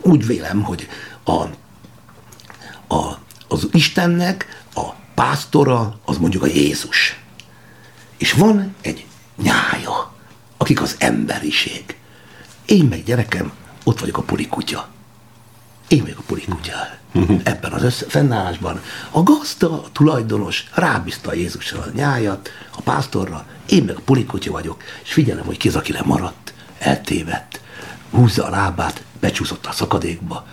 úgy vélem, hogy a, a, az Istennek a pásztora az mondjuk a Jézus. És van egy nyája, akik az emberiség. Én meg gyerekem, ott vagyok a pulikutya. Én vagyok a pulikutya. Ebben az össze, fennállásban a gazda, a tulajdonos rábízta Jézusra a nyájat, a pásztorra, én meg a pulikutya vagyok, és figyelem, hogy ki az, aki lemaradt, eltévedt, húzza a lábát, becsúszott a szakadékba.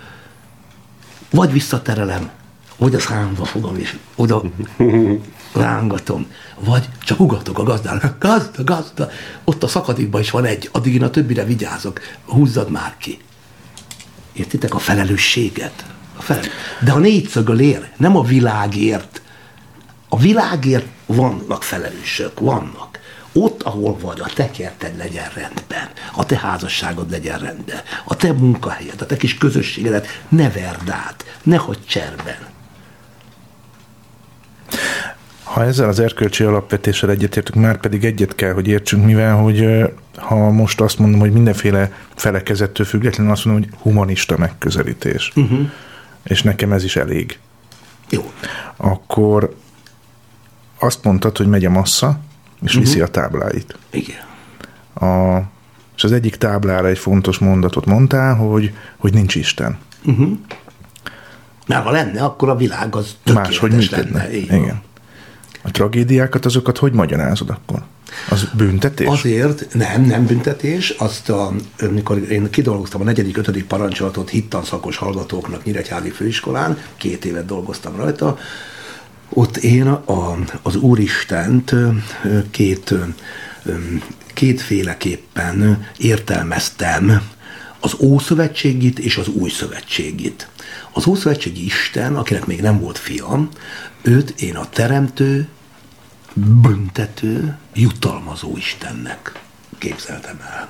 Vagy visszaterelem, vagy a számba fogom, és oda rángatom, vagy csak ugatok a gazdának, gazda, gazda, ott a szakadékban is van egy, addig én a többire vigyázok, húzzad már ki. Értitek a felelősséget? A felel... De a négyszögöl ér, nem a világért. A világért vannak felelősök, vannak. Ott, ahol vagy, a te kerted legyen rendben, a te házasságod legyen rendben, a te munkahelyed, a te kis közösségedet ne verd át, ne hagyj cserben. Ha ezzel az erkölcsi alapvetéssel egyetértünk, már pedig egyet kell, hogy értsünk, mivel, hogy ha most azt mondom, hogy mindenféle felekezettől függetlenül azt mondom, hogy humanista megközelítés. Uh-huh. És nekem ez is elég. Jó. Akkor azt mondtad, hogy megy a massza, és uh-huh. viszi a tábláit. Igen. A, és az egyik táblára egy fontos mondatot mondtál, hogy, hogy nincs Isten. Uh-huh. Mert ha lenne, akkor a világ az Máshogy működne. lenne. Igen. A tragédiákat, azokat hogy magyarázod akkor? Az büntetés? Azért nem, nem büntetés. Azt, a, amikor én kidolgoztam a negyedik, ötödik parancsolatot hittanszakos hallgatóknak Nyíregyházi főiskolán, két évet dolgoztam rajta, ott én a, az Úristent két, kétféleképpen értelmeztem az Ószövetségit és az Új Szövetségit. Az Ószövetségi Isten, akinek még nem volt fiam, őt én a teremtő, büntető, jutalmazó Istennek képzeltem el.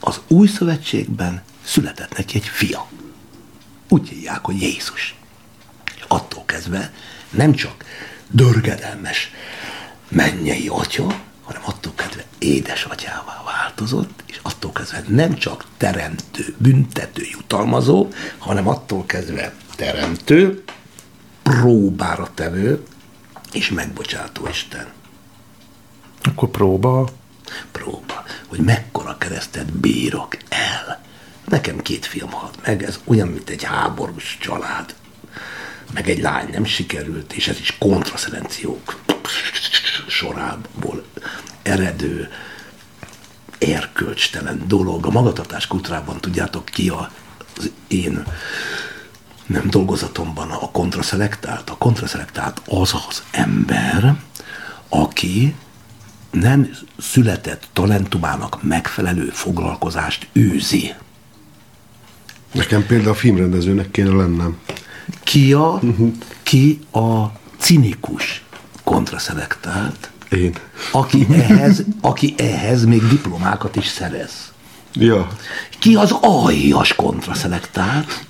Az új szövetségben született neki egy fia. Úgy hívják, hogy Jézus. Attól kezdve nem csak dörgedelmes mennyei atya, hanem attól kezdve édesatyává változott, és attól kezdve nem csak teremtő, büntető, jutalmazó, hanem attól kezdve teremtő, próbára tevő, és megbocsátó Isten. Akkor próba? Próba, hogy mekkora keresztet bírok el. Nekem két fiam halt meg, ez olyan, mint egy háborús család. Meg egy lány nem sikerült, és ez is kontraszelenciók sorából eredő, erkölcstelen dolog. A magatartás kultúrában tudjátok ki a, az én nem dolgozatomban a kontraszelektált. A kontraszelektált az az ember, aki nem született talentumának megfelelő foglalkozást űzi. Nekem például a filmrendezőnek kéne lennem. Ki a, ki a cinikus kontraszelektált, Én. aki ehhez, aki ehhez még diplomákat is szerez. Ja. Ki az aljas kontraszelektált,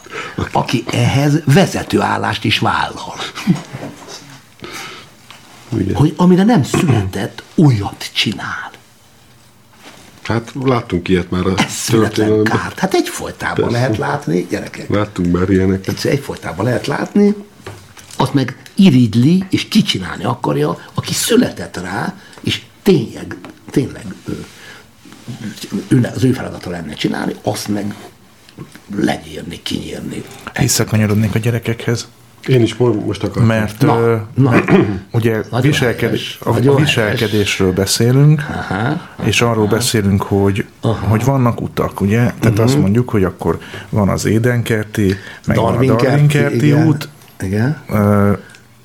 aki ehhez vezetőállást is vállal. Ugye. Hogy amire nem született, olyat csinál. Hát láttunk ilyet már a történelemben. kárt. Hát egyfolytában lehet látni, gyerekek. Láttunk már ilyeneket. Egyszer egyfolytában lehet látni, azt meg iridli és kicsinálni akarja, aki született rá, és tényleg, tényleg ő, ő, az ő feladata lenne csinálni, azt meg legyírni, kinyírni. Visszakanyarodnék a gyerekekhez, Én is mo- most akartam. mert Na, ö, na. ugye Nagyon viselkedés, helyes, a, viselkedésről beszélünk, Aha. és arról beszélünk, hogy, hogy vannak utak, ugye? Tehát Mhm. azt mondjuk, hogy akkor van az Édenkerti, meg van a Darwin Darwin-kerti igen. út, Igen. ö,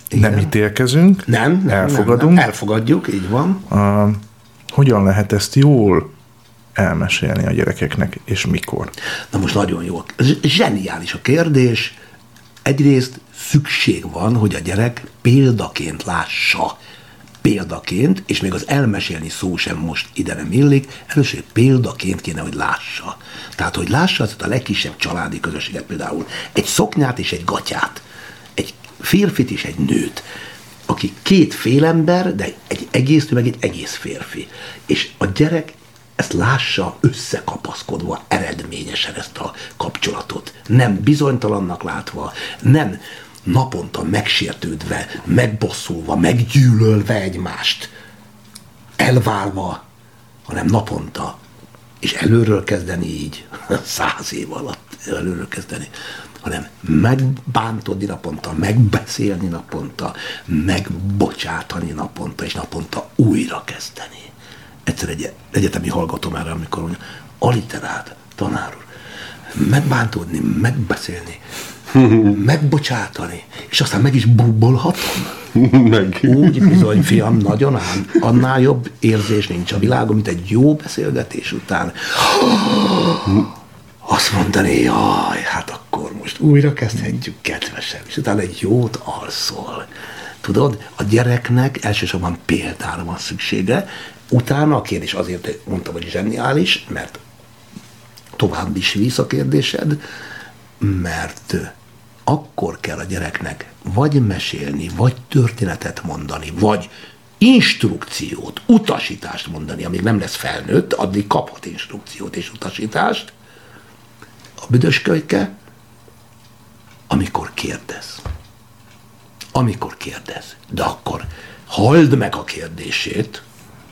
nem ítélkezünk, Nem, nem, elfogadunk. Nem, nem. Elfogadjuk, így van. A, hogyan lehet ezt jól elmesélni a gyerekeknek, és mikor? Na most nagyon jó. Zseniális a kérdés. Egyrészt szükség van, hogy a gyerek példaként lássa. Példaként, és még az elmesélni szó sem most ide nem illik, először példaként kéne, hogy lássa. Tehát, hogy lássa ezt a legkisebb családi közösséget például. Egy szoknyát és egy gatyát. Egy férfit és egy nőt aki két félember, de egy egész nő, meg egy egész férfi. És a gyerek ezt lássa összekapaszkodva eredményesen ezt a kapcsolatot. Nem bizonytalannak látva, nem naponta megsértődve, megbosszulva, meggyűlölve egymást, elválva, hanem naponta, és előről kezdeni így, száz év alatt előről kezdeni, hanem megbántodni naponta, megbeszélni naponta, megbocsátani naponta, és naponta újra kezdeni. Egyszer egy egyetemi hallgatom erre, amikor mondja, aliterát, tanár úr, megbántódni, megbeszélni, megbocsátani, és aztán meg is bubbolhatom. Meg. Úgy bizony, fiam, nagyon ám. Annál jobb érzés nincs a világon, mint egy jó beszélgetés után. Azt mondani, jaj, hát akkor most újra kezdhetjük kedvesen, és utána egy jót alszol. Tudod, a gyereknek elsősorban példára van szüksége, utána a kérdés azért mondtam, hogy zseniális, mert tovább is visz a kérdésed, mert akkor kell a gyereknek vagy mesélni, vagy történetet mondani, vagy instrukciót, utasítást mondani, amíg nem lesz felnőtt, addig kaphat instrukciót és utasítást. A büdös kölyke, amikor kérdez. Amikor kérdez. De akkor halld meg a kérdését,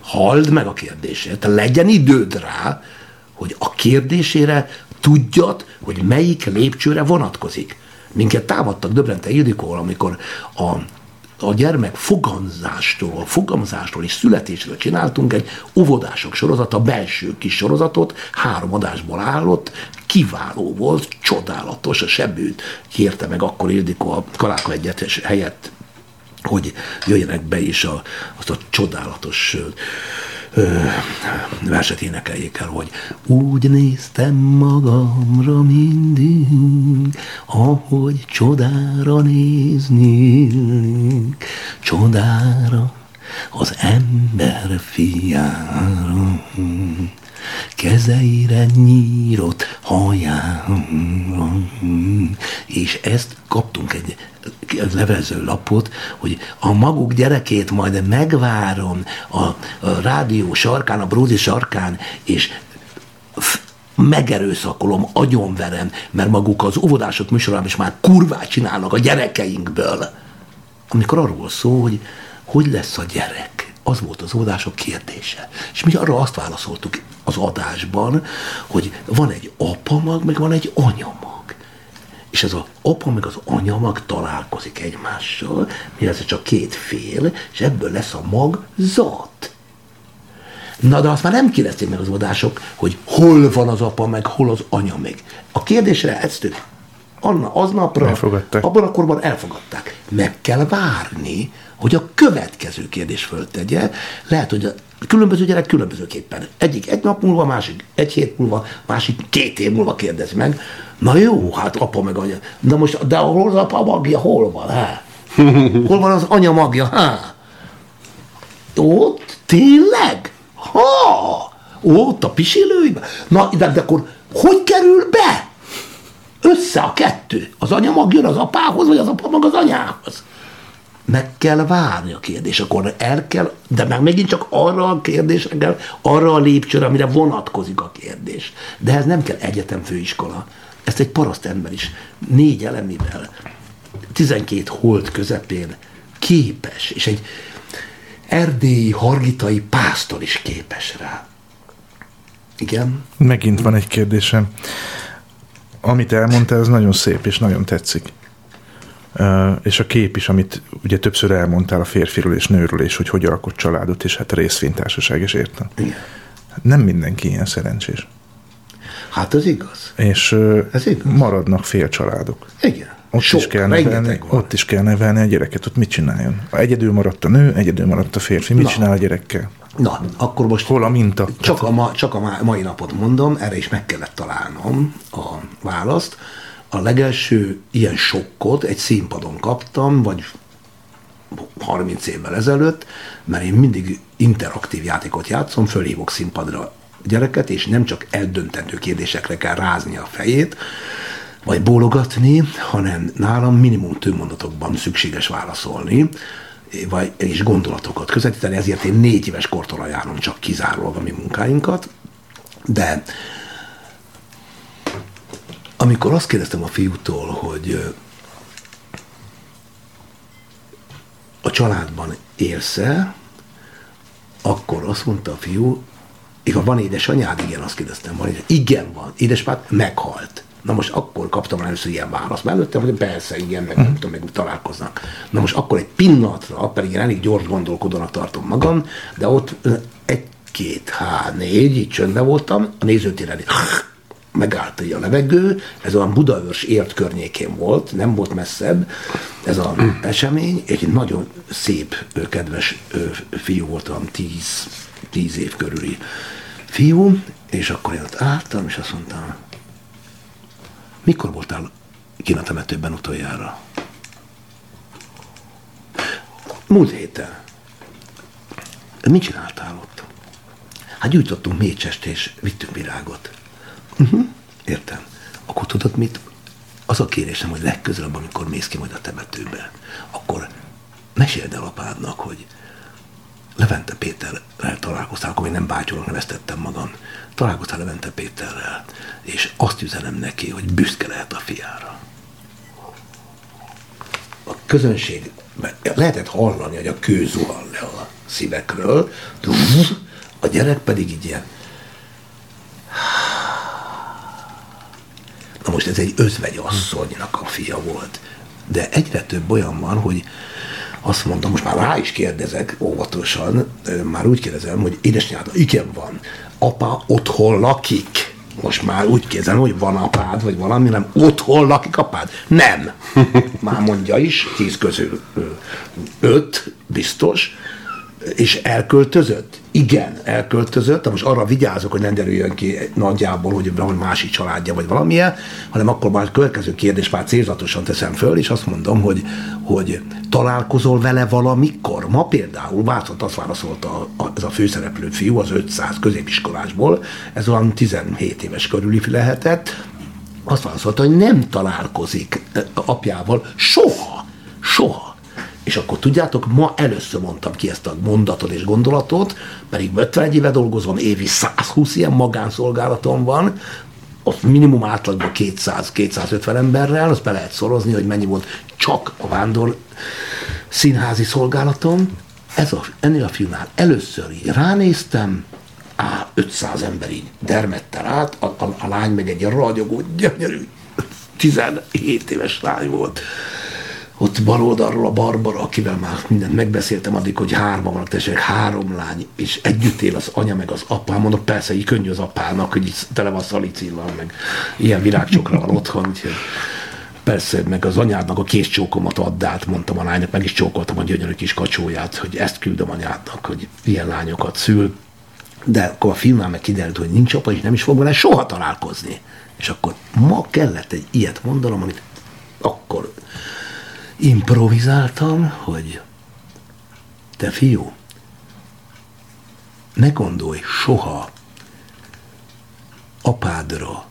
halld meg a kérdését, legyen időd rá, hogy a kérdésére tudjad, hogy melyik lépcsőre vonatkozik. Minket támadtak Döbrente Ildikóval, amikor a, a gyermek fogamzástól, fogamzásról és születésről csináltunk egy óvodások sorozat, a belső kis sorozatot, három adásból állott, kiváló volt, csodálatos, a sebőt kérte meg akkor Ildikó a Kaláka egyetes helyett, hogy jöjjenek be is a, azt a csodálatos ö, verset énekeljék el, hogy úgy néztem magamra mindig, ahogy csodára nézni, csodára, az ember fiára, kezeire nyírott hajára, és ezt kaptunk egy levelező lapot, hogy a maguk gyerekét majd megvárom a, a rádió sarkán, a brózi sarkán, és megerőszakolom, agyonverem, mert maguk az óvodások műsorában is már kurvát csinálnak a gyerekeinkből. Amikor arról szól, hogy hogy lesz a gyerek, az volt az óvodások kérdése. És mi arra azt válaszoltuk az adásban, hogy van egy apamag, meg van egy anyamag. És ez az apa meg az anyamag találkozik egymással, mi ez csak két fél, és ebből lesz a mag zat. Na de azt már nem kérdezték meg az óvodások, hogy hol van az apa, meg hol az anya még. A kérdésre ezt ők Anna, aznapra, Elfogadták. abban a korban elfogadták. Meg kell várni, hogy a következő kérdés föltegye. Lehet, hogy a különböző gyerek különbözőképpen. Egyik egy nap múlva, másik egy hét múlva, másik két év múlva kérdezi meg. Na jó, hát apa meg anya. De most, de hol az apa magja, hol van? Há? Hol van az anya magja? Há? Ott? Tényleg? Ha! Ott a pisilőiben? Na, de, de akkor hogy kerül be? Össze a kettő. Az anya mag jön az apához, vagy az apa mag az anyához? Meg kell várni a kérdés, akkor el kell, de meg megint csak arra a kérdésre kell, arra a lépcsőre, amire vonatkozik a kérdés. De ez nem kell egyetem főiskola. Ezt egy paraszt ember is négy elemivel, 12 holt közepén képes, és egy erdélyi, hargitai pásztor is képes rá. Igen? Megint van egy kérdésem. Amit elmondtál, ez nagyon szép, és nagyon tetszik. Uh, és a kép is, amit ugye többször elmondtál a férfiről és nőről, és hogy hogy alkot családot, és hát részvénytársaság is értem. Igen. Nem mindenki ilyen szerencsés. Hát ez igaz. És uh, Ez igaz. maradnak fél családok. Igen. Ott Sok, is, kell nevelni, ott is kell nevelni a gyereket, ott mit csináljon? Egyedül maradt a nő, egyedül maradt a férfi, mit Na. csinál a gyerekkel? Na, akkor most Hol a minta? csak a, ma, csak a ma- mai napot mondom, erre is meg kellett találnom a választ. A legelső ilyen sokkot egy színpadon kaptam, vagy 30 évvel ezelőtt, mert én mindig interaktív játékot játszom, fölhívok színpadra gyereket, és nem csak eldöntendő kérdésekre kell rázni a fejét, vagy bólogatni, hanem nálam minimum tőmondatokban szükséges válaszolni, vagy, és gondolatokat közvetíteni, ezért én négy éves kortól ajánlom csak kizárólag a mi munkáinkat, de amikor azt kérdeztem a fiútól, hogy a családban élsz-e, akkor azt mondta a fiú, igen, van édesanyád? Igen, azt kérdeztem. Van édes... Igen, van. Édesapád meghalt. Na most akkor kaptam először ilyen választ. Mert előtte, hogy persze, igen, meg nem tudom, meg találkoznak. Na most akkor egy pillanatra, pedig én elég gyors gondolkodónak tartom magam, de ott egy, két, há, négy, így csöndben voltam, a nézőtéren megállt így a levegő, ez olyan Budaörs ért környékén volt, nem volt messzebb ez az esemény, és egy nagyon szép, kedves fiú volt, olyan tíz, tíz év körüli fiú, és akkor én ott álltam, és azt mondtam, mikor voltál kint a temetőben utoljára? Múlt héten. Mit csináltál ott? Hát gyújtottunk mécsest, és vittünk virágot. Uh-huh. Értem. Akkor tudod mit? Az a kérésem, hogy legközelebb, amikor mész ki majd a temetőbe, akkor meséld el apádnak, hogy Levente Péterrel találkoztál, akkor még nem bátyolónak neveztettem magam. Találkoztál Levente Péterrel, és azt üzenem neki, hogy büszke lehet a fiára. A közönség, lehetett hallani, hogy a kő zuhan le a szívekről, a gyerek pedig így ilyen Na most ez egy özvegy asszonynak a fia volt. De egyre több olyan van, hogy azt mondom, most már rá is kérdezek óvatosan, már úgy kérdezem, hogy édesanyád, igen van, apa otthon lakik. Most már úgy kérdezem, hogy van apád, vagy valami, nem, otthon lakik apád? Nem. Már mondja is, tíz közül öt, biztos, és elköltözött? Igen, elköltözött, de most arra vigyázok, hogy nem derüljön ki nagyjából, hogy valami másik családja, vagy valamilyen, hanem akkor már a következő kérdés már célzatosan teszem föl, és azt mondom, hogy, hogy találkozol vele valamikor? Ma például Vácot azt válaszolta a, a, ez a főszereplő fiú az 500 középiskolásból, ez olyan 17 éves körüli lehetett, azt válaszolta, hogy nem találkozik eh, apjával soha, soha. És akkor tudjátok, ma először mondtam ki ezt a mondatot és gondolatot, pedig 51 éve dolgozom, évi 120 ilyen magánszolgálatom van, ott minimum átlagban 200-250 emberrel, azt be lehet szorozni, hogy mennyi volt csak a vándor színházi szolgálatom. Ez a, ennél a filmnál először így ránéztem, á, 500 ember így dermettel át, a, a, a lány meg egy ragyogó, gyönyörű, 17 éves lány volt ott bal oldalról a Barbara, akivel már mindent megbeszéltem addig, hogy hárman vannak, tessék, három lány, és együtt él az anya meg az apa. Mondok, persze, így könnyű az apának, hogy így tele van szalicillal, meg ilyen virágcsokra van otthon, úgyhogy Persze, meg az anyádnak a kész csókomat add át, mondtam a lánynak, meg is csókoltam a gyönyörű kis kacsóját, hogy ezt küldöm anyádnak, hogy ilyen lányokat szül. De akkor a filmnál meg kiderült, hogy nincs apa, és nem is fog vele soha találkozni. És akkor ma kellett egy ilyet mondanom, amit akkor improvizáltam, hogy te fiú, ne gondolj soha apádra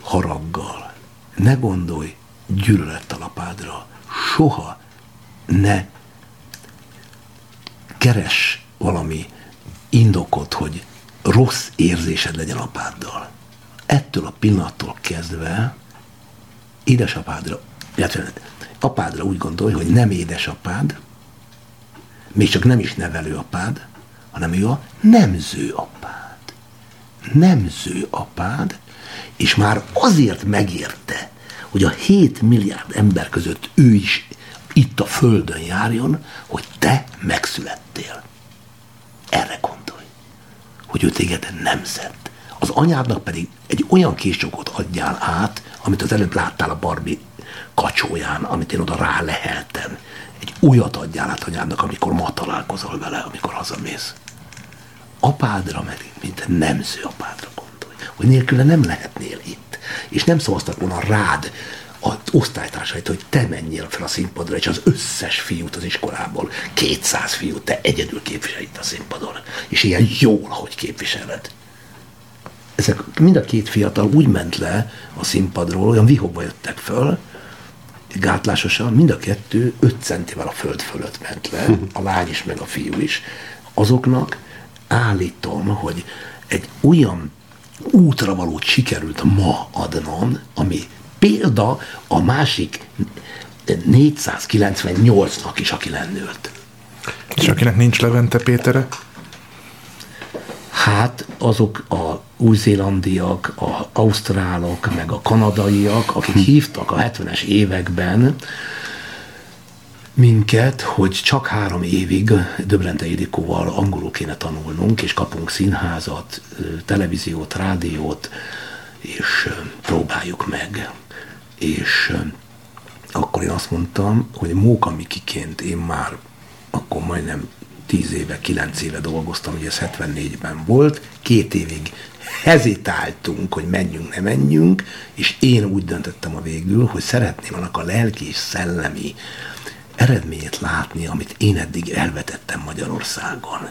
haraggal, ne gondolj gyűlölettel apádra, soha ne keres valami indokot, hogy rossz érzésed legyen apáddal. Ettől a pillanattól kezdve édesapádra, illetve apádra úgy gondolj, hogy nem édesapád, még csak nem is nevelő apád, hanem ő a nemző apád. Nemző apád, és már azért megérte, hogy a 7 milliárd ember között ő is itt a Földön járjon, hogy te megszülettél. Erre gondolj, hogy ő téged nem szed. Az anyádnak pedig egy olyan késcsokot adjál át, amit az előbb láttál a Barbie kacsóján, amit én oda rá. Egy olyat adjál át anyádnak, amikor ma találkozol vele, amikor hazamész. Apádra meg, mint nemző apádra gondolj, hogy nélküle nem lehetnél itt. És nem szavaztak volna rád az osztálytársait, hogy te menjél fel a színpadra, és az összes fiút az iskolából, 200 fiút, te egyedül képviselj itt a színpadon. És ilyen jól, hogy képviseled ezek mind a két fiatal úgy ment le a színpadról, olyan vihogva jöttek föl, gátlásosan, mind a kettő 5 centivel a föld fölött ment le, a lány is, meg a fiú is. Azoknak állítom, hogy egy olyan útra valót sikerült ma adnom, ami példa a másik 498-nak is, aki lennőtt. És akinek nincs Levente Pétere? Hát azok a új-zélandiak, a ausztrálok, meg a kanadaiak, akik hívtak a 70-es években minket, hogy csak három évig Döbrente Édikóval angolul kéne tanulnunk, és kapunk színházat, televíziót, rádiót, és próbáljuk meg. És akkor én azt mondtam, hogy Móka Mikiként én már akkor majdnem 10 éve, 9 éve dolgoztam, ugye ez 74-ben volt, két évig hezitáltunk, hogy menjünk, ne menjünk, és én úgy döntöttem a végül, hogy szeretném annak a lelki és szellemi eredményét látni, amit én eddig elvetettem Magyarországon.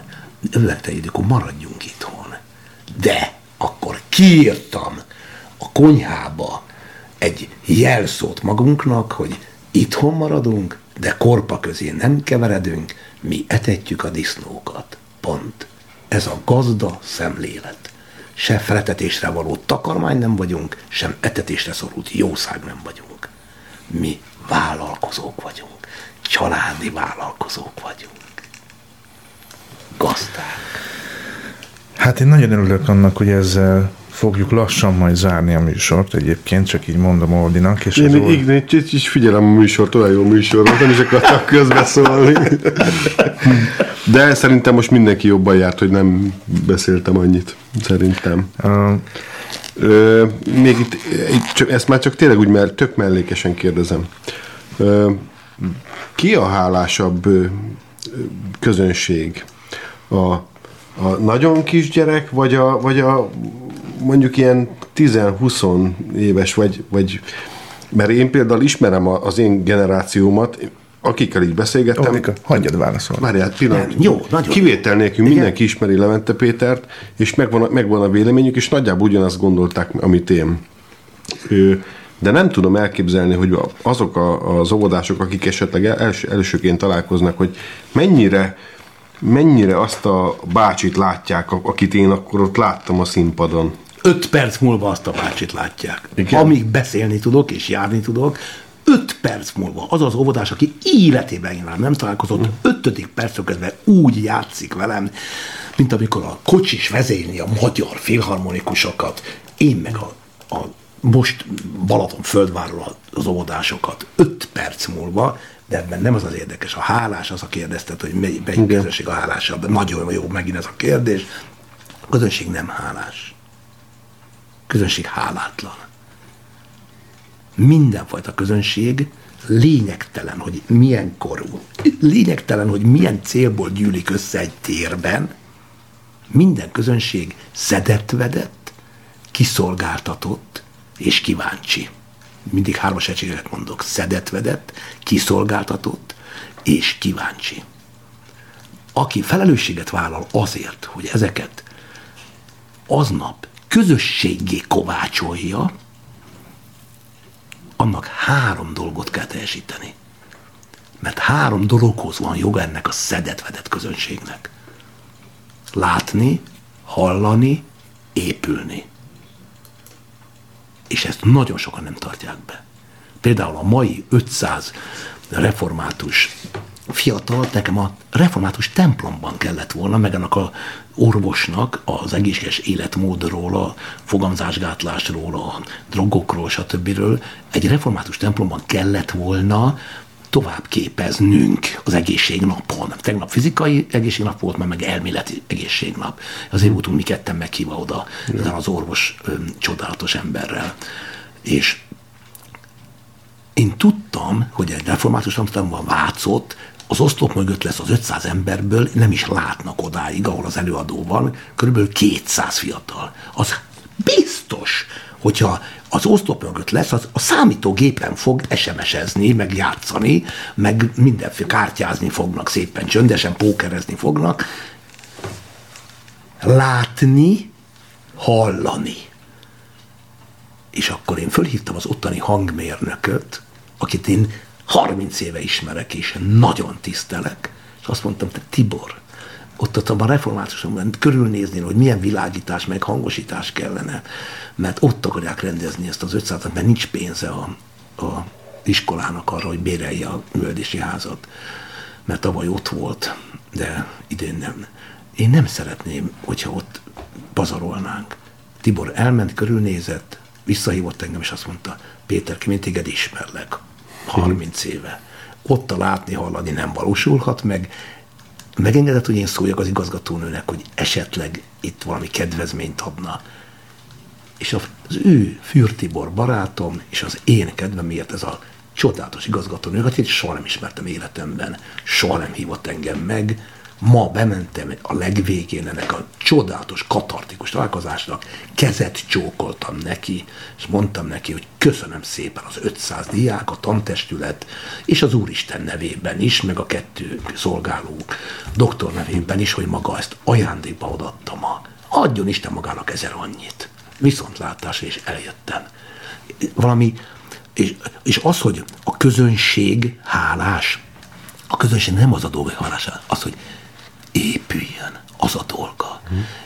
Ölegte időkor maradjunk itthon. De akkor kiírtam a konyhába egy jelszót magunknak, hogy itthon maradunk, de korpa közé nem keveredünk, mi etetjük a disznókat. Pont. Ez a gazda szemlélet. Se feletetésre való takarmány nem vagyunk, sem etetésre szorult jószág nem vagyunk. Mi vállalkozók vagyunk. Családi vállalkozók vagyunk. Gazdák. Hát én nagyon örülök annak, hogy ezzel fogjuk lassan majd zárni a műsort, egyébként csak így mondom Oldinak. És én így, így, így, így figyelem a műsort, olyan jó műsor volt, nem is akartak közbeszólni. De szerintem most mindenki jobban járt, hogy nem beszéltem annyit, szerintem. Uh, Ö, még itt, itt ezt már csak tényleg úgy, mert tök mellékesen kérdezem. Ö, ki a hálásabb közönség? A, a nagyon kisgyerek, vagy a, vagy a mondjuk ilyen 10-20 éves, vagy, vagy mert én például ismerem az én generációmat, akikkel így beszélgettem. Amika, hagyjad válaszolni. Várjál, pillanat. Jó, nagyon. Kivétel nélkül Igen? mindenki ismeri Levente Pétert, és megvan, megvan a véleményük, és nagyjából ugyanazt gondolták, amit én. De nem tudom elképzelni, hogy azok a, az óvodások, akik esetleg els, elsőként találkoznak, hogy mennyire mennyire azt a bácsit látják, akit én akkor ott láttam a színpadon öt perc múlva azt a bácsit látják. Igen. Amíg beszélni tudok és járni tudok, öt perc múlva az az óvodás, aki életében már nem találkozott, ötödik percről kezdve úgy játszik velem, mint amikor a kocsis vezényli a magyar filharmonikusokat, én meg a, a most Balaton földváról az óvodásokat öt perc múlva, de ebben nem az az érdekes. A hálás az a kérdeztet, hogy mely, melyik közösség a hálásabb. Nagyon jó megint ez a kérdés. A közönség nem hálás közönség hálátlan. mindenfajta közönség lényegtelen, hogy milyen korú, lényegtelen, hogy milyen célból gyűlik össze egy térben, minden közönség szedett-vedett, kiszolgáltatott és kíváncsi. Mindig hármas egységet mondok. Szedett-vedett, kiszolgáltatott és kíváncsi. Aki felelősséget vállal azért, hogy ezeket aznap közösséggé kovácsolja, annak három dolgot kell teljesíteni. Mert három dologhoz van joga ennek a szedetvedett közönségnek. Látni, hallani, épülni. És ezt nagyon sokan nem tartják be. Például a mai 500 református fiatal, nekem a református templomban kellett volna, meg annak a orvosnak az egészséges életmódról, a fogamzásgátlásról, a drogokról, stb. egy református templomban kellett volna tovább képeznünk az egészségnapon. Tegnap fizikai egészségnap volt, mert meg elméleti egészségnap. Azért voltunk mi ketten meghívva oda, az orvos ö, csodálatos emberrel. És én tudtam, hogy egy református tanulmányban Vácot az oszlop mögött lesz az 500 emberből, nem is látnak odáig, ahol az előadó van, körülbelül 200 fiatal. Az biztos, hogyha az oszlop mögött lesz, az a számítógépen fog SMS-ezni, meg játszani, meg mindenféle kártyázni fognak szépen, csöndesen pókerezni fognak. Látni, hallani. És akkor én fölhívtam az ottani hangmérnököt, akit én 30 éve ismerek, és nagyon tisztelek, és azt mondtam, te Tibor, ott, ott a reformátuson körülnézni, hogy milyen világítás, meg hangosítás kellene, mert ott akarják rendezni ezt az 500 mert nincs pénze a, a iskolának arra, hogy bérelje a művelési házat, mert tavaly ott volt, de idén nem. Én nem szeretném, hogyha ott pazarolnánk. Tibor elment, körülnézett, visszahívott engem, és azt mondta, Péter, ki mint téged ismerlek, 30 éve. Ott a látni, hallani nem valósulhat meg. Megengedett, hogy én szóljak az igazgatónőnek, hogy esetleg itt valami kedvezményt adna. És az ő Fürtibor barátom, és az én kedvemért ez a csodálatos igazgatónő, akit én soha nem ismertem életemben, soha nem hívott engem meg, ma bementem a legvégén ennek a csodálatos, katartikus találkozásnak, kezet csókoltam neki, és mondtam neki, hogy köszönöm szépen az 500 diák, a tantestület, és az Úristen nevében is, meg a kettő szolgáló doktor nevében is, hogy maga ezt ajándékba odatta ma. Adjon Isten magának ezer annyit. Viszontlátás, és eljöttem. Valami, és, és az, hogy a közönség hálás, a közönség nem az a dolga, hogy hálás, az, hogy épüljön. Az a dolga.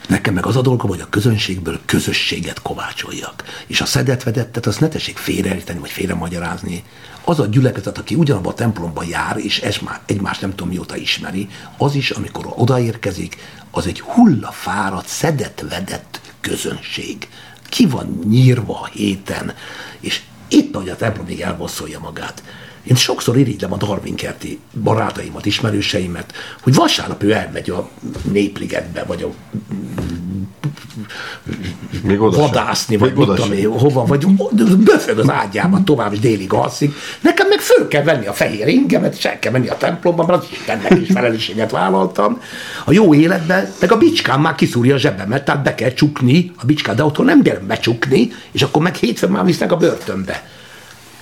Nekem meg az a dolga, hogy a közönségből közösséget kovácsoljak. És a szedetvedettet azt ne tessék félreérteni, vagy félremagyarázni. Az a gyülekezet, aki ugyanabban a templomban jár, és egymást nem tudom mióta ismeri, az is, amikor odaérkezik, az egy hullafáradt, szedetvedett közönség. Ki van nyírva a héten, és itt, hogy a templom még elbosszolja magát. Én sokszor irigylem a Darwin-kerti barátaimat, ismerőseimet, hogy vasárnap ő elmegy a Népligetbe, vagy a még oda vadászni, sem. vagy mit tudom én, hova, vagy böfög az ágyában tovább, és délig alszik. Nekem meg föl kell venni a fehér ingemet, és el kell menni a templomba, mert az Istennek is felelősséget vállaltam. A jó életben, meg a bicskám már kiszúrja a zsebemet, tehát be kell csukni a bicskát, de otthon nem kell becsukni, és akkor meg hétfőn már visznek a börtönbe.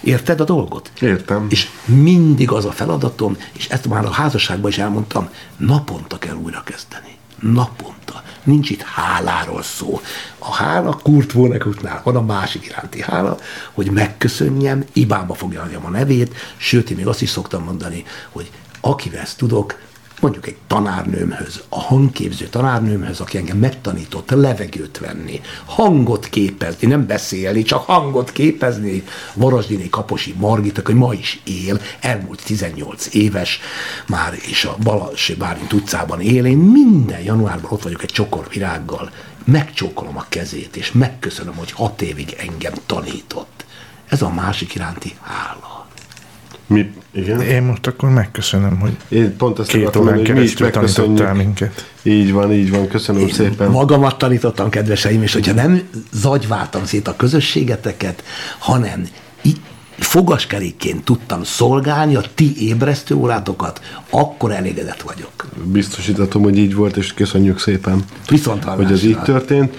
Érted a dolgot? Értem. És mindig az a feladatom, és ezt már a házasságban is elmondtam, naponta kell újra kezdeni. Naponta. Nincs itt háláról szó. A hála Kurt Vonneguttnál van a másik iránti hála, hogy megköszönjem, ibába fogjaljam a nevét, sőt, én még azt is szoktam mondani, hogy akivel ezt tudok, mondjuk egy tanárnőmhöz, a hangképző tanárnőmhöz, aki engem megtanított levegőt venni, hangot képezni, nem beszélni, csak hangot képezni. Varasdini Kaposi Margit, aki ma is él, elmúlt 18 éves, már és a Balassi Bárint utcában él, én minden januárban ott vagyok egy csokor virággal, megcsókolom a kezét, és megköszönöm, hogy hat évig engem tanított. Ez a másik iránti hála. Mi, igen? Én most akkor megköszönöm, hogy Én pont ezt két órán hogy mi is megköszönjük. minket. Így van, így van, köszönöm szépen. Magamat tanítottam, kedveseim, és hogyha nem zagyváltam szét a közösségeteket, hanem fogaskerékként tudtam szolgálni a ti ébresztő órátokat, akkor elégedett vagyok. Biztosítatom, hogy így volt, és köszönjük szépen, Viszont hogy ez így történt.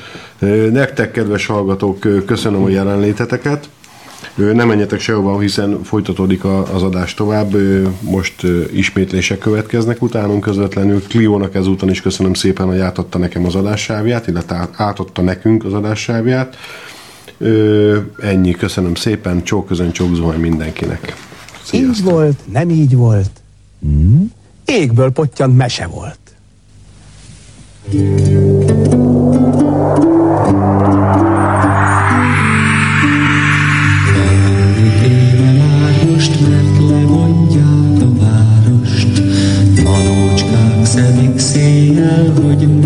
Nektek, kedves hallgatók, köszönöm a jelenléteteket. Nem menjetek sehova, hiszen folytatódik a- az adás tovább. Most ismétlések következnek utánunk közvetlenül. Cliónak ezúton is köszönöm szépen, hogy átadta nekem az adássávját, illetve át- átadta nekünk az adássávját. Ennyi, köszönöm szépen, csók közön, csók zuhany mindenkinek. Így volt, nem így volt. Hmm? Égből pottyant mese volt. si hu chân